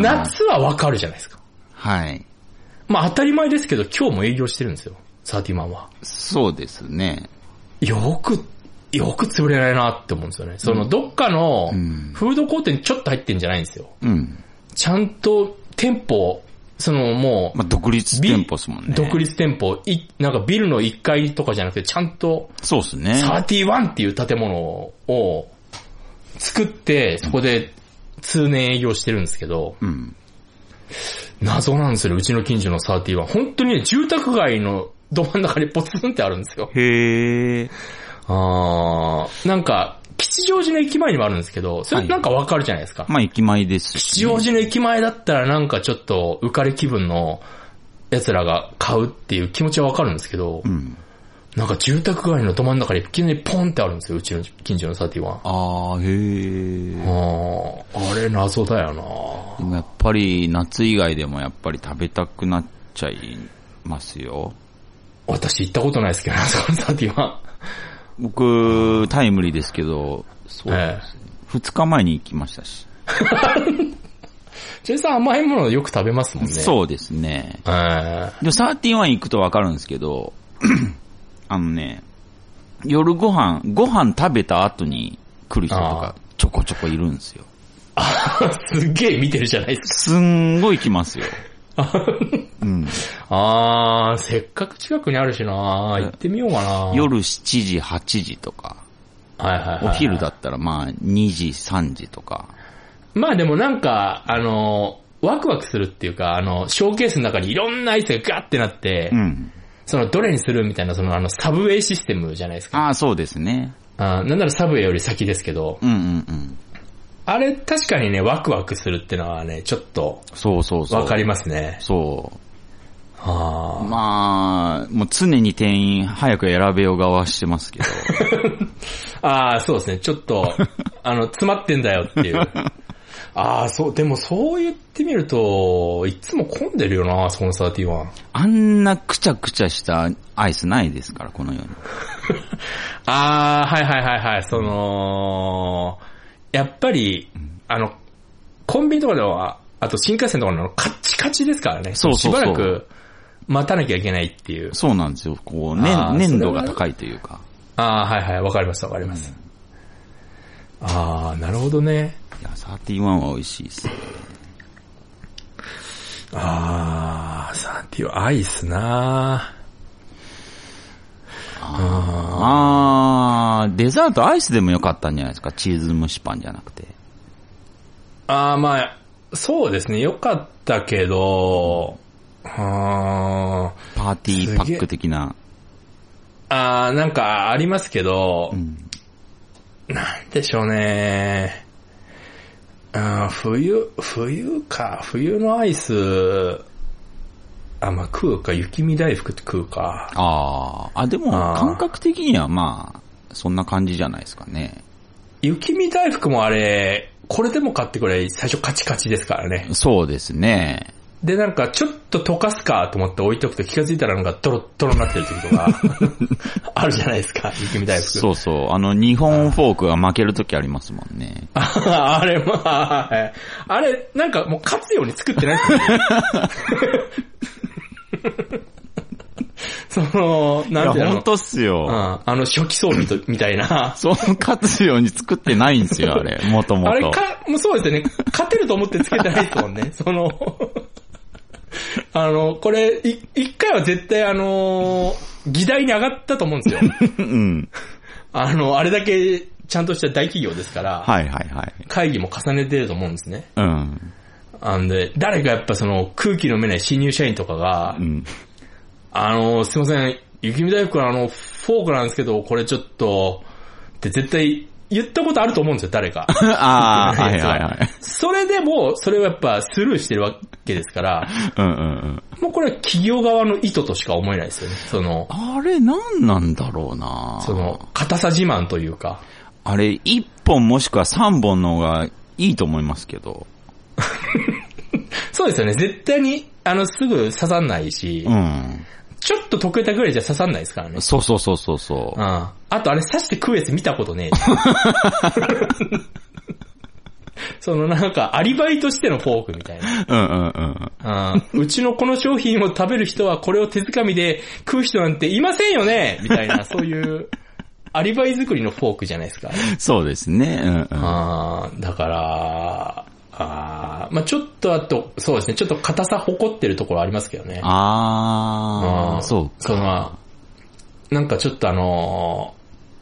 夏はわかるじゃないですか。はい。まあ当たり前ですけど、今日も営業してるんですよ、31は。そうですね。よく、よく潰れないなって思うんですよね。そのどっかのうんフードコートにちょっと入ってんじゃないんですよ。うん。ちゃんと店舗、そのもう、まあ、独立ビ店舗っすもんね。独立店舗、い、なんかビルの1階とかじゃなくて、ちゃんとそうっすね。31っていう建物を作って、そこで通年営業してるんですけど、うん。謎なんですよね、うちの近所の31。本当にね、住宅街のど真ん中にポツンってあるんですよ。へえ。あー、なんか、吉祥寺の駅前にもあるんですけど、それなんかわかるじゃないですか。まあ、駅前ですし、吉祥寺の駅前だったらなんかちょっと浮かれ気分の奴らが買うっていう気持ちはわかるんですけど、うん。なんか住宅街のど真ん中にいきなりポンってあるんですよ、うちの近所の31。あああ、へえ。ーあれ謎だよなでもやっぱり夏以外でもやっぱり食べたくなっちゃいますよ。私行ったことないですけどね、そこの31。僕、タイムリーですけど、そうえですね。二日前に行きましたし。ジェイさん甘いものよく食べますもんね。う。そうですね。あでも31行くとわかるんですけど、あのね、夜ご飯、ご飯食べた後に来る人とかちょこちょこいるんですよ。ー すっげえ見てるじゃないですすんごい来ますよ。か。うん。あー、せっかく近くにあるしな行ってみようかな夜7時、8時とか、はいはいはい。お昼だったらまあ2時、3時とか。まあでもなんか、あの、ワクワクするっていうか、あの、ショーケースの中にいろんなアイスがガッてなって、うん。そのどれにするみたいな、そのあの、サブウェイシステムじゃないですか。ああ、そうですね。あーなんならサブウェイより先ですけど、うんうんうん。あれ確かにね、ワクワクするってのはね、ちょっとそうそうそう。わかりますね。そあう。まあ、もう常に店員早く選べよう側してますけど。あ。ああ、そうですね。ちょっと、あの、詰まってんだよっていう。ああ、そう、でもそう言ってみると、いつも混んでるよな、その31。あんなくちゃくちゃしたアイスないですから、この世に。ああ、はいはいはいはい、その、やっぱり、あの、コンビニとかでは、あと新幹線とかのカッチカチですからね。そうそうそうしばらく待たなきゃいけないっていう。そうなんですよ。こう、あーね、粘度が高いというか。ああ、はいはい、わかりますわかります。ああ、なるほどね。いや、31は美味しいですね。ああ、サンティはアイスなあー、デザートアイスでもよかったんじゃないですか？チーズ蒸しパンじゃなくて。ああ、まあ、そうですね、よかったけど、あパーティーパック的な。あ、ああ、なんかありますけど、うん。なんでしょうね。あー冬、冬か、冬のアイス、あ、まあ食うか、雪見大福って食うか。あー、あ、でも感覚的にはまあ、そんな感じじゃないですかね。雪見大福もあれ、これでもかってくらい最初カチカチですからね。そうですね。で、なんかちょっと溶かすかと思って置いとくと気がついたらなんかドロッドロになってる時とか、あるじゃないですか、雪見大福。そうそう。あの、日本フォークが負けるときありますもんね。あ あれ、まあ、はいあれ、なんかもう勝つように作ってないですよね。その、なんていうの？ほんとっすよ。うん、あの初期装備と、みたいな。そう、勝つように作ってないんですよ、あれ。もともと。あれか、もうそうですよね。勝てると思ってつけてないですもんね。その、あの、これ、い一回は絶対あの、議題に上がったと思うんですよ。うん。あの、あれだけちゃんとした大企業ですから、はいはいはい。会議も重ねてると思うんですね。うん。あんで、誰かやっぱその空気の読めない新入社員とかが、うん。あの、すいません、雪見大福のあの、フォークなんですけど、これちょっと、って絶対言ったことあると思うんですよ、誰か。ああ、はいはいはい。それでも、それをやっぱスルーしてるわけですから、うんうんうん。もうこれは企業側の意図としか思えないですよね。その、あれ、なんなんだろうなその、硬さ自慢というか。あれ、一本もしくは三本の方がいいと思いますけど。そうですよね。絶対に、あの、すぐ刺さんないし、うん。ちょっと溶けたぐらいじゃ刺さんないですからね。そうそうそうそうそううん。。あとあれ刺して食うやつ見たことねえ。そのなんか、アリバイとしてのフォークみたいな。うんうんうん。うんうちのこの商品を食べる人はこれを手づかみで食う人なんていませんよねみたいな、そういう、アリバイ作りのフォークじゃないですか。そうですね。うんうん。あーだから、あーまあちょっとあと、そうですね、ちょっと硬さ誇ってるところありますけどね。ああ、うんそうその、なんかちょっとあの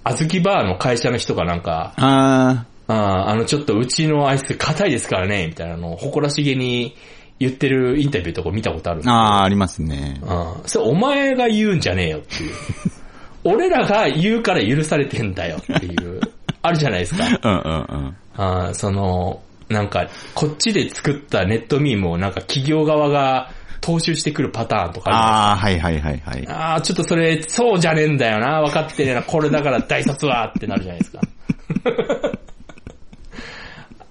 ー、あずきバーの会社の人がなんか、ああーあのちょっとうちのアイス硬いですからね、みたいなのを誇らしげに言ってるインタビューとか見たことあるあ、ああ、ありますね。うん。それお前が言うんじゃねえよっていう。俺らが言うから許されてんだよっていう、あるじゃないですか。うんうんうん。あーその、なんか、こっちで作ったネットミームをなんか企業側が踏襲してくるパターンとかあああ、はいはいはいはい。るああー、ちょっとそれ、そうじゃねえんだよな。分かってねえな。これだから大卒はってなるじゃないですか。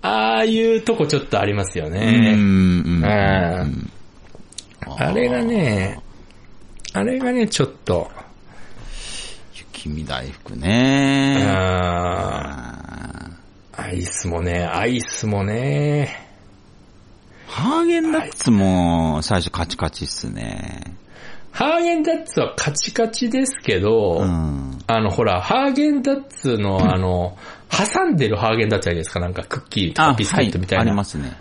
ああいうとこちょっとありますようんね。うんうんうん。あれがね、あれがね、ちょっと、雪見大福ね。あーアイスもね、アイスもね、ハーゲンダッツも最初カチカチっすね。ハーゲンダッツはカチカチですけど、うん。あの、ほら、ハーゲンダッツの、あの、挟んでるハーゲンダッツあるじゃないですか、なんかクッキーとかビスケットみたいな。ありますね。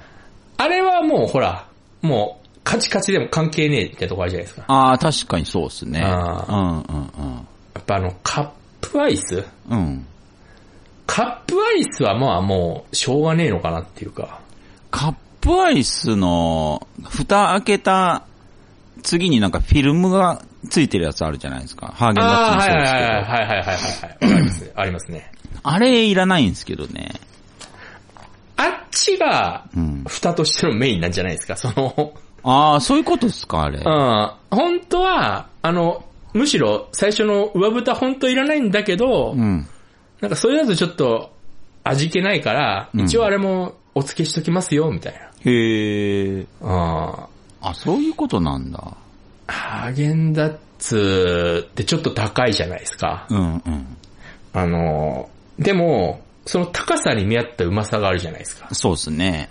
あれはもう、ほら、もう、カチカチでも関係ねえってとこあるじゃないですか。ああ、確かにそうっすね。うんあうんやっぱあの、カップアイス？うん。うん。カップアイスはまあもう、しょうがねえのかなっていうか。カップアイスの、蓋開けた次になんかフィルムがついてるやつあるじゃないですか。ハーゲンダッツああー、もそうですけど。はいはいはいはいはいはいはい。わかりますね。ありますね。あれいらないんですけどね。あっちが、うん。蓋としてのメインなんじゃないですか、その、ああ、そういうことですか、あれ。うん。本当は、あの、むしろ最初の上蓋本当いらないんだけど、うん。なんかそれだとちょっと味気ないから、うん一応あれもお付けしときますよ、みたいへえ。な。うん。あ、そういうことなんだ。ハーゲンダッツってちょっと高いじゃないですか。うんうん。あの、でも、その高さに見合ったうまさがあるじゃないですか。そうですね。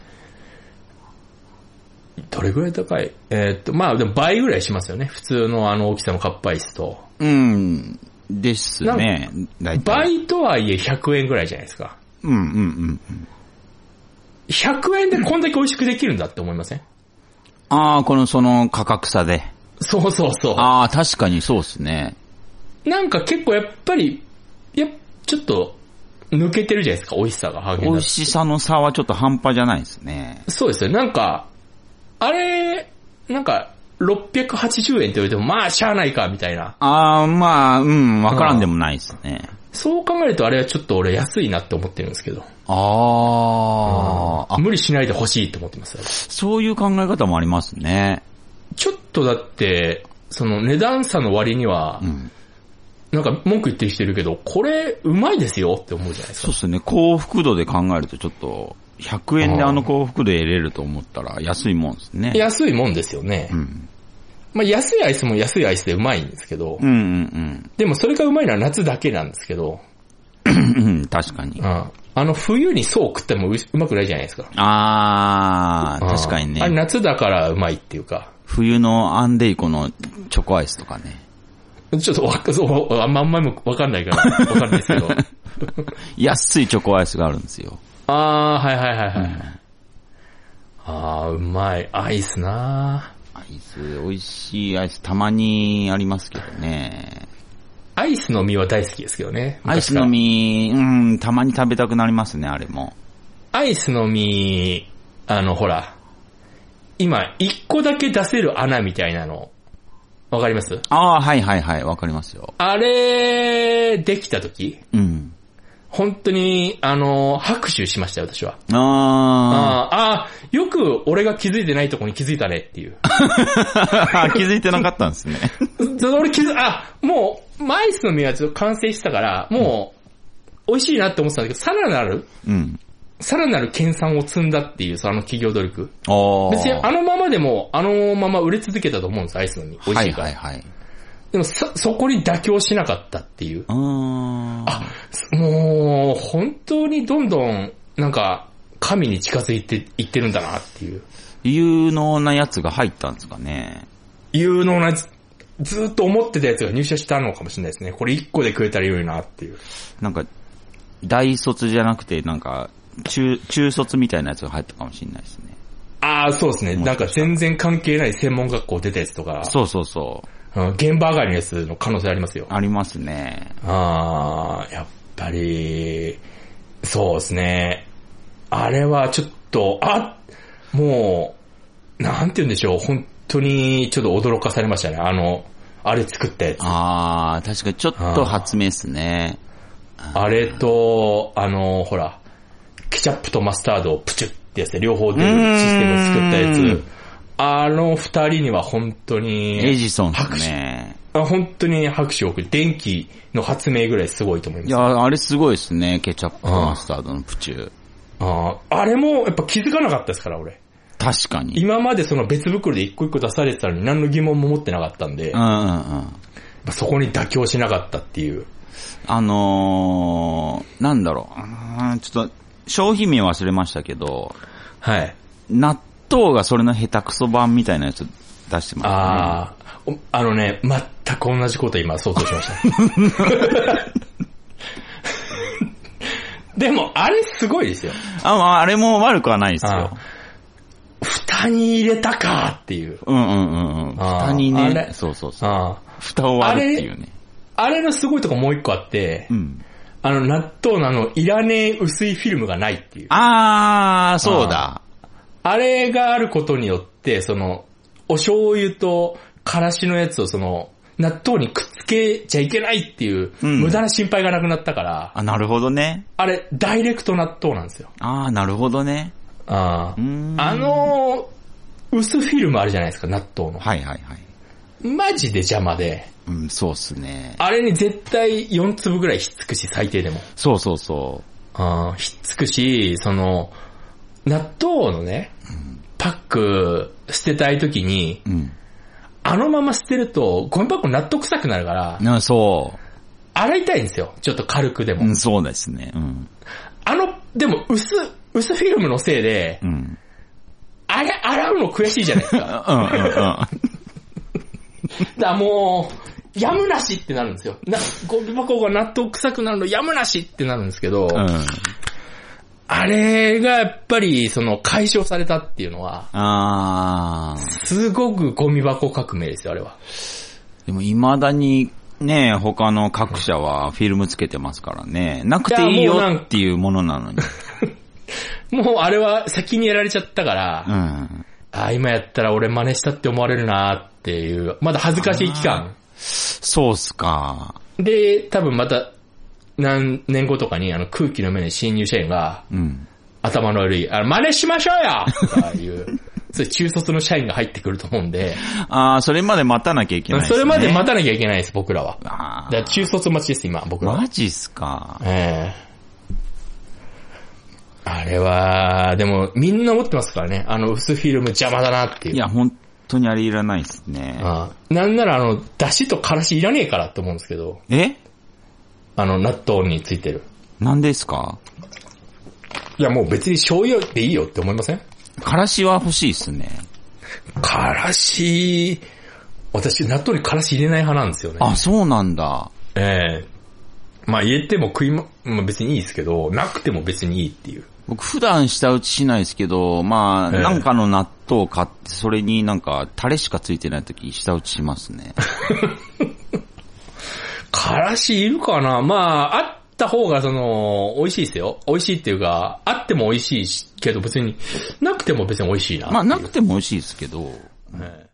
どれぐらい高い？えーっと、まあでも倍ぐらいしますよね。普通のあの大きさのカップアイスと。うん。ですね。大体。倍とはいえ100円ぐらいじゃないですか。うんうんうん。100円でこんだけ美味しくできるんだって思いません？ああ、このその価格差で。そうそうそう。ああ、確かにそうですね。なんか結構やっぱり、やっちょっと抜けてるじゃないですか、美味しさが、美味。しさの差はちょっと半端じゃないですね。そうですよ。なんか、あれ、なんか、680円って言われても、まあ、しゃあないか、みたいな。ああ、まあ、うん、わからんでもないですね。そう考えるとあれはちょっと俺安いなって思ってるんですけど。ああ、あ、無理しないでほしいと思ってますよ。そういう考え方もありますね。ちょっとだって、その値段差の割にはう、ん。なんか文句言ってる人いるけど、これうまいですよって思うじゃないですか。そうですね。幸福度で考えるとちょっと、100円であの幸福度得れると思ったら安いもんですね。安いもんですよね。うん。まあ安いアイスも安いアイスでうまいんですけど、うんうんでもそれがうまいのは夏だけなんですけど、うんうん。確かにう。ん。あの冬にそう食ってもううまくないじゃないですか。ああ、うん確かにあれね。夏だからうまいっていうか。冬のアンデイコのチョコアイスとかね。ちょっとわか、そう、あんまあんまりわかんないから、わかんないですけど。安いチョコアイスがあるんですよ。あー、はいはいはいはい。あー、うまい。アイスなアイス、美味しいアイスたまにありますけどね。アイスの実は大好きですけどね。アイスの実、うん、たまに食べたくなりますね、あれも。アイスの実、あの、ほら、今、一個だけ出せる穴みたいなの、わかります？ああ、はいはいはい、わかりますよ。あれ、できた時？うん。本当に、あの、拍手しましたよ、私は。ああーあー、よく俺が気づいてないとこに気づいたねっていう。あ。気づいてなかったんですね。そ俺気づ、あ、もう、マイスの実はちょっと完成したから、もう、美味しいなって思ってたんだけど、さらなる、うん。さらなる研鑽を積んだっていう、その企業努力。ああ。別にあのままでも、あのまま売れ続けたと思うんです、アイスの実。美味はいしいから。はいはい。でもそ、そこに妥協しなかったっていう。ああ。もう、本当にどんどん、なんか、神に近づいていってるんだなっていう。有能なやつが入ったんですかね。有能な、ずずーっと思ってたやつが入社したのかもしれないですね。これ一個で食えたらいいなっていう。なんか、大卒じゃなくて、なんか、中、中卒みたいなやつが入ったかもしれないですね。ああ、そうですね。なんか全然関係ない専門学校出たやつとか、そうそうそう。うん、現場上がりのやつの可能性ありますよ。ありますね。ああ、やっぱり、そうですね。あれはちょっと、あもう、なんて言うんでしょう。本当にちょっと驚かされましたね。あの、あれ作ったやつ。ああ、確かにちょっと発明ですね。あれと、あの、ほら、ケチャップとマスタードをプチュってやつで両方出るシステムを作ったやつ。あの二人には本当に、エジソンですね。あ本当に拍手を送る。電気の発明ぐらいすごいと思います。いや、あれすごいですね。ケチャップとマスタードのプチュー。あーあれもやっぱ気づかなかったですから、俺。確かに。今までその別袋で一個一個出されてたのに何の疑問も持ってなかったんで、うんうんうん。そこに妥協しなかったっていう。あのー、なんだろう。ちょっと、商品名忘れましたけど、はい。納豆がそれの下手くそ版みたいなやつ出してますね。ああ、おあのね、全く同じこと今想像しました。でも、あれすごいですよ。あ、まあ、あれも悪くはないですよ。蓋に入れたかっていう。うんうんうんうん。蓋にね、そうそうそう。あ蓋を割るっていうね。ああれのすごいとこもう一個あって、うん。あの、納豆のあの、いらねえ薄いフィルムがないっていう。あー、そうだ。あれがあることによって、その、お醤油とからしのやつをその、納豆にくっつけちゃいけないっていう、うん無駄な心配がなくなったから、あ、なるほどね。あれ、ダイレクト納豆なんですよ。あー、なるほどね。あうーんあのー、薄フィルムあるじゃないですか、納豆の。はいはいはい。マジで邪魔で、うん、そうっすね。あれに絶対4粒ぐらいひっつくし、最低でも。そうそうそあーひっつくし、その、納豆のね、パック捨てたい時に、う。うん。あのまま捨てると、ゴミ箱納豆臭くなるから、なそ洗いたいんですよ。ちょっと軽くでう。も。うん、そうですね。うん。あの、でも薄、薄フィルムのせいで、うん。あれ洗うの悔しいじゃないですか。うんうんうん。だもう、やむなしってなるんですよ。な、ゴミ箱が納豆臭くなるのやむなしってなるんですけど、うん。あれがやっぱり、その、解消されたっていうのは、あー。すごくゴミ箱革命ですよ、あれは。でも未だに、ね他の各社はフィルムつけてますからね。なくていいよっていうものなのに。もうあれは先にやられちゃったから、うん。ああ、今やったら俺真似したって思われるなっていう、まだ恥ずかしい期間。そうっすか。で、多分また、何年後とかにあの空気の目に新入社員が、うん。頭の悪い、あの、真似しましょうよとかいう、そういう中卒の社員が入ってくると思うんで、あー、それまで待たなきゃいけないね。それまで待たなきゃいけないです、僕らは。あだ中卒待ちです、今、僕ー。らはマ。ジっすか。ええあれは、でも、みんな思ってますからね。あの、薄フィルム邪魔だなっていう。いや、本当にあれいらないっすね。ああなんならあの、出汁とからしいらねえからって思うんですけど、え？あの、納豆についてる。なんですか？いや、もう別に醤油でいいよって思いません？からしは欲しいっすね。からし、私、納豆にからし入れない派なんですよね。あ、そうなんだ。ええまあ入れても食いま、まあ別にいいですけど、なくても別にいいっていう。僕普段舌打ちしないですけど、まあ、ええなんかの納豆を買って、それになんかタレしかついてない時舌打ちしますね。からしいるかな？まあ、あった方がその、美味しいですよ。美味しいっていうか、あっても美味しいしけど別に、なくても別に美味しいな。まあ、なくても美味しいですけど、ええ